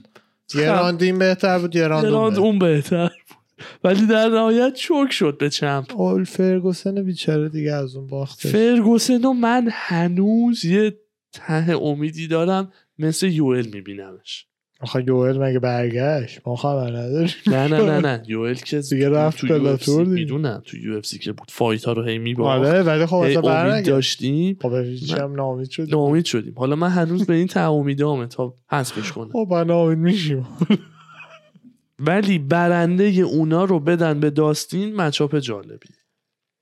یه خب. راند این بهتر بود یه راند. اون بهتر بود. ولی در نهایت choke شد به champ. اول فرگوسن بیچاره دیگه از اون باختش. فرگوسن و من هنوز یه ته امیدی دارم مثل یوئل میبینمش. آخه یوئل مگه برگشت؟ ما خبر نداریم. نه نه نه نه. یوئل که دیگه رفت تو بلاتور. می‌دونم تو UFC که بود. fight ها رو هی میباخت. آره ولی خب اصلا امید داشتیم. خب هم نامید شد ناامید شدیم. حالا من هنوز به این ته امیدامه تا حذفش کنم. خب نامید میشیم. ولی برنده اونا رو بدن به داستین matchup جالبی.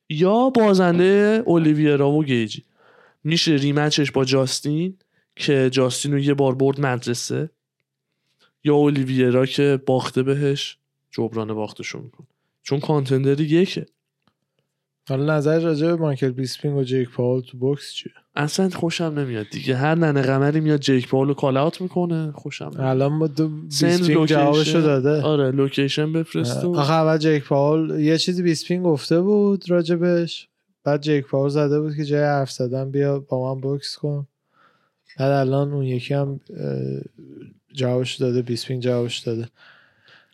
یا بازنده اولیویرا و گیجی. میشه rematch ش با جاستین که جاستین رو یه بار برد مدرسه. یا اولیویرا که باخته بهش جبران باختشو میکن چون contender یکه. حالا نظر راجع به مایکل بیسپینگ و جیک پاول تو بوکس چیه؟ اصلا خوشم نمیاد دیگه. هر ننه قمری میاد جیک پاول رو call out می‌کنه. خوشم نمیاد. الان با دو جوابشو. داده. آره location بفرست و آخه اول جیک پاول یه چیزی بیسپینگ گفته بود راجبش. بعد جیک پاول زده بود که جای حرف زدن بیا با من بوکس کن. بعد الان اون یکی هم جوابش داده بیسپینگ جوابش داده.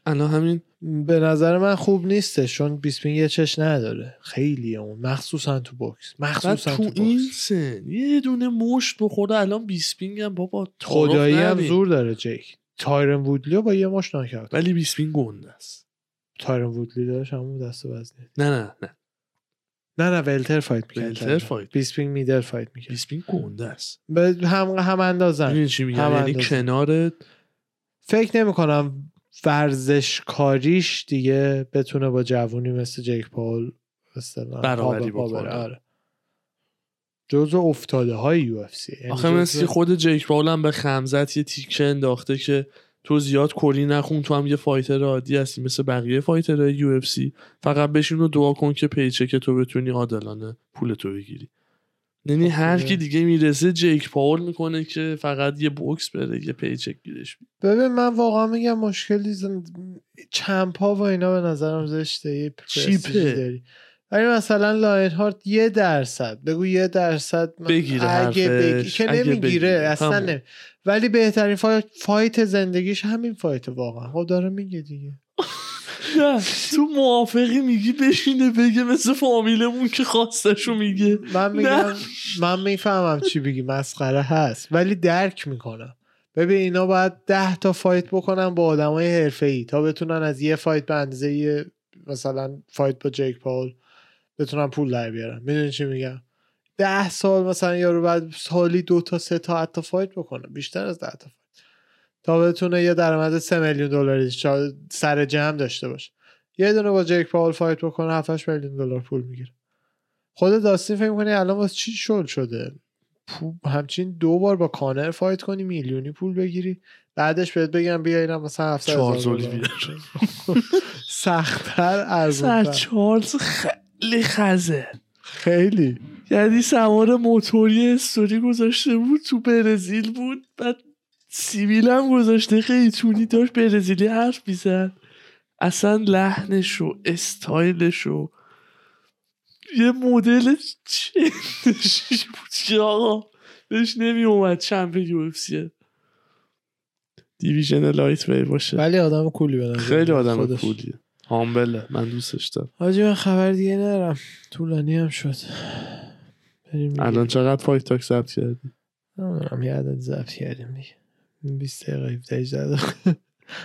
الان همین به نظر من خوب نیستش چون بیسپینگ یه چش نداره. خیلی اون. مخصوصا تو بعد مخصوصا تو تو این سن یه دونه مشت بخوره الان بیسپینگ هم بابا خدایی هم. زور داره جیک. تایرن وودلیو با یه مشت knock کرد ولی بیسپینگ گنده است. تایرن وودلی داشت همون دست وزنی. نه نه نه. نه نه welter fight می‌کرد welter fight. بیسپینگ middle fight می‌کرد. بیسپینگ گنده است. به هم هم اندازن. هم یعنی. کنار فکر نمی کنم ورزش کاریش دیگه بتونه با جوونی مثل جیک پاول مثلا برابری بکنه. آره. جزو افتاده های UFC آخه مثل که خود جیک پاول هم به خمزت یه تیکه انداخته که تو زیاد کری نخون تو هم یه fighter عادی هستی مثل بقیه fighter های UFC فقط بشین و دعا کن که paycheck تو بتونی عادلانه پول تو بگیری یعنی خب هر. کی دیگه می‌رسه جیک پاول می‌کنه که فقط یه بوکس بره یه paycheck گیرش. ببین من واقعا میگم مشکلی زن... champ ها و اینا به نظرم زشته یه cheap ه. داری ولی مثلا Lionheart یه درصد بگو یه درصد بگیره اگه بگی... که نمی‌گیره. اصلا. نمی... ولی بهترین fight... fight زندگیش همین fight واقعا خب داره میگه دیگه نه. تو موافقی میگی بشینه بگه مثل فامیلمون که خواستشو میگه. من میگم من می‌فهمم چی بگی مسخره هست. ولی درک می‌کنم. ببین اینا باید ده تا fight بکنن با آدمای حرفه ای تا بتونن از یه fight به اندازه یه مثلا fight با جیک پاول بتونن پول در بیارن. می‌دونی چی میگم؟ ده سال مثلا یارو بعد سالی دو تا سه تا حتی fight بکنه. بیشتر از ده تا تا بتونه یه درآمد سه میلیون دلاری سر جمع داشته باشه. یه دونه با جیک پاول fight بکنه 7 میلیون دلار پول می‌گیره. خود داستین فکر کنی الان واسه چی شل شده؟ همچین دو بار با کانر fight کنی میلیونی پول بگیری. بعدش بهت بگم بیا اینم مثلا 700 چارلز هزار اولیویر. دلار. سختتر سر ارزونتر چارلز خیلی خزه. خیلی. یعنی سوار موتوری استوری گذاشته بود تو برزیل بود بعد سیویل هم گذاشته خیلی تونی داشت برزیلی حرف می‌زد. اصلا لحنش و استایلش و یه مدل چندشی بود که آقا بهش نمی اومد champ UFC ی division lightweight باشه. ولی آدم cool ی نظر خیلی آدم. cool یه. humble ه من دوستش دارم. حاجی من خبر دیگه ندارم طولانی هم شد. الان چقدر fight talk ثبت کردی؟ نمی‌دونم یه عدد ضبط کردیم دیگه. 20 دقیقه 17 18 دقیقه.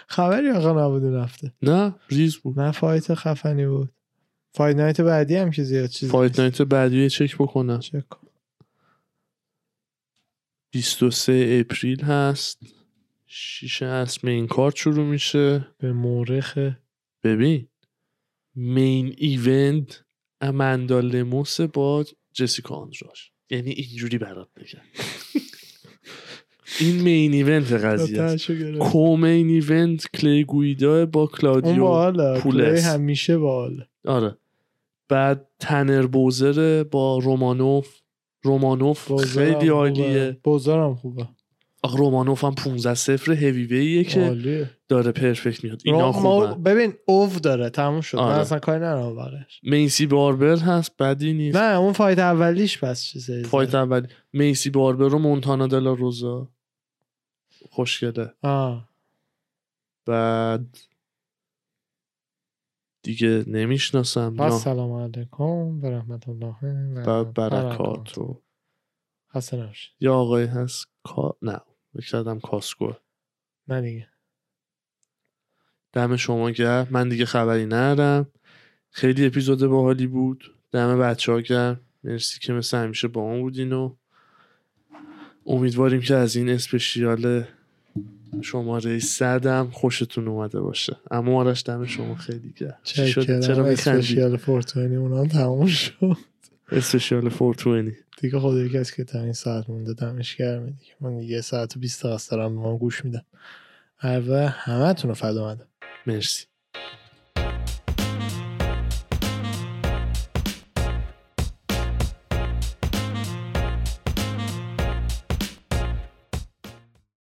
خبری آقا نبود هفته. نه ریز بود. نه fight خفنی بود. fight night بعدی هم که زیاد چیز fight. night بعدی یه چک بکنم. چک کن. 23 April هست. شیشه هست main card شروع میشه. به مورخ ببین main event اماندا لموس با جسیکا آندراش. یعنی اینجوری برات بگم. این main event قضیه است. co-main event کلی گویدا با اون کلادیو باحاله. پولس. کلی همیشه باحاله. آره. بعد تنر بوزر با رومانوف. رومانوف خیلی. عالیه. بازارم خوبه. آقا رومانوف هم 15 صفر هیوی که داره پرفکت میاد اینا خوبن. ببین اوو داره تموم شد. من آره. اصلا کاری ندارم بقیش میسی باربر هست بدی نیست. نه اون فایت اولیش بس چیزه فایت اول میسی باربر و مونتانا دلا روزا. خوشگله. آه. بعد دیگه نمی‌شناسم. با سلام علیکم و رحمت الله و برکات و نباشید. یا آقای هست کا... نه فکر کردم کاسکو. نه دیگه. دم شما گرم. من دیگه خبری ندارم. خیلی اپیزود باحالی بود. دم بچه ها گرم. مرسی که مثل همیشه با ما بودین و امیدواریم که از این اسپشیال شماره صدم خوشتون اومده باشه. اما آرش دم شما خیلی گرم؟ چرا اسپشیال فورتونی اونم تموم شد. اسپشیال 420 دیگه خدا کسی که تا این ساعت مونده. دمش گرمه دیگه. من یه ساعت و 20 دقیقه دارم به ما گوش میدم هر همه تون رو فدا مرسی.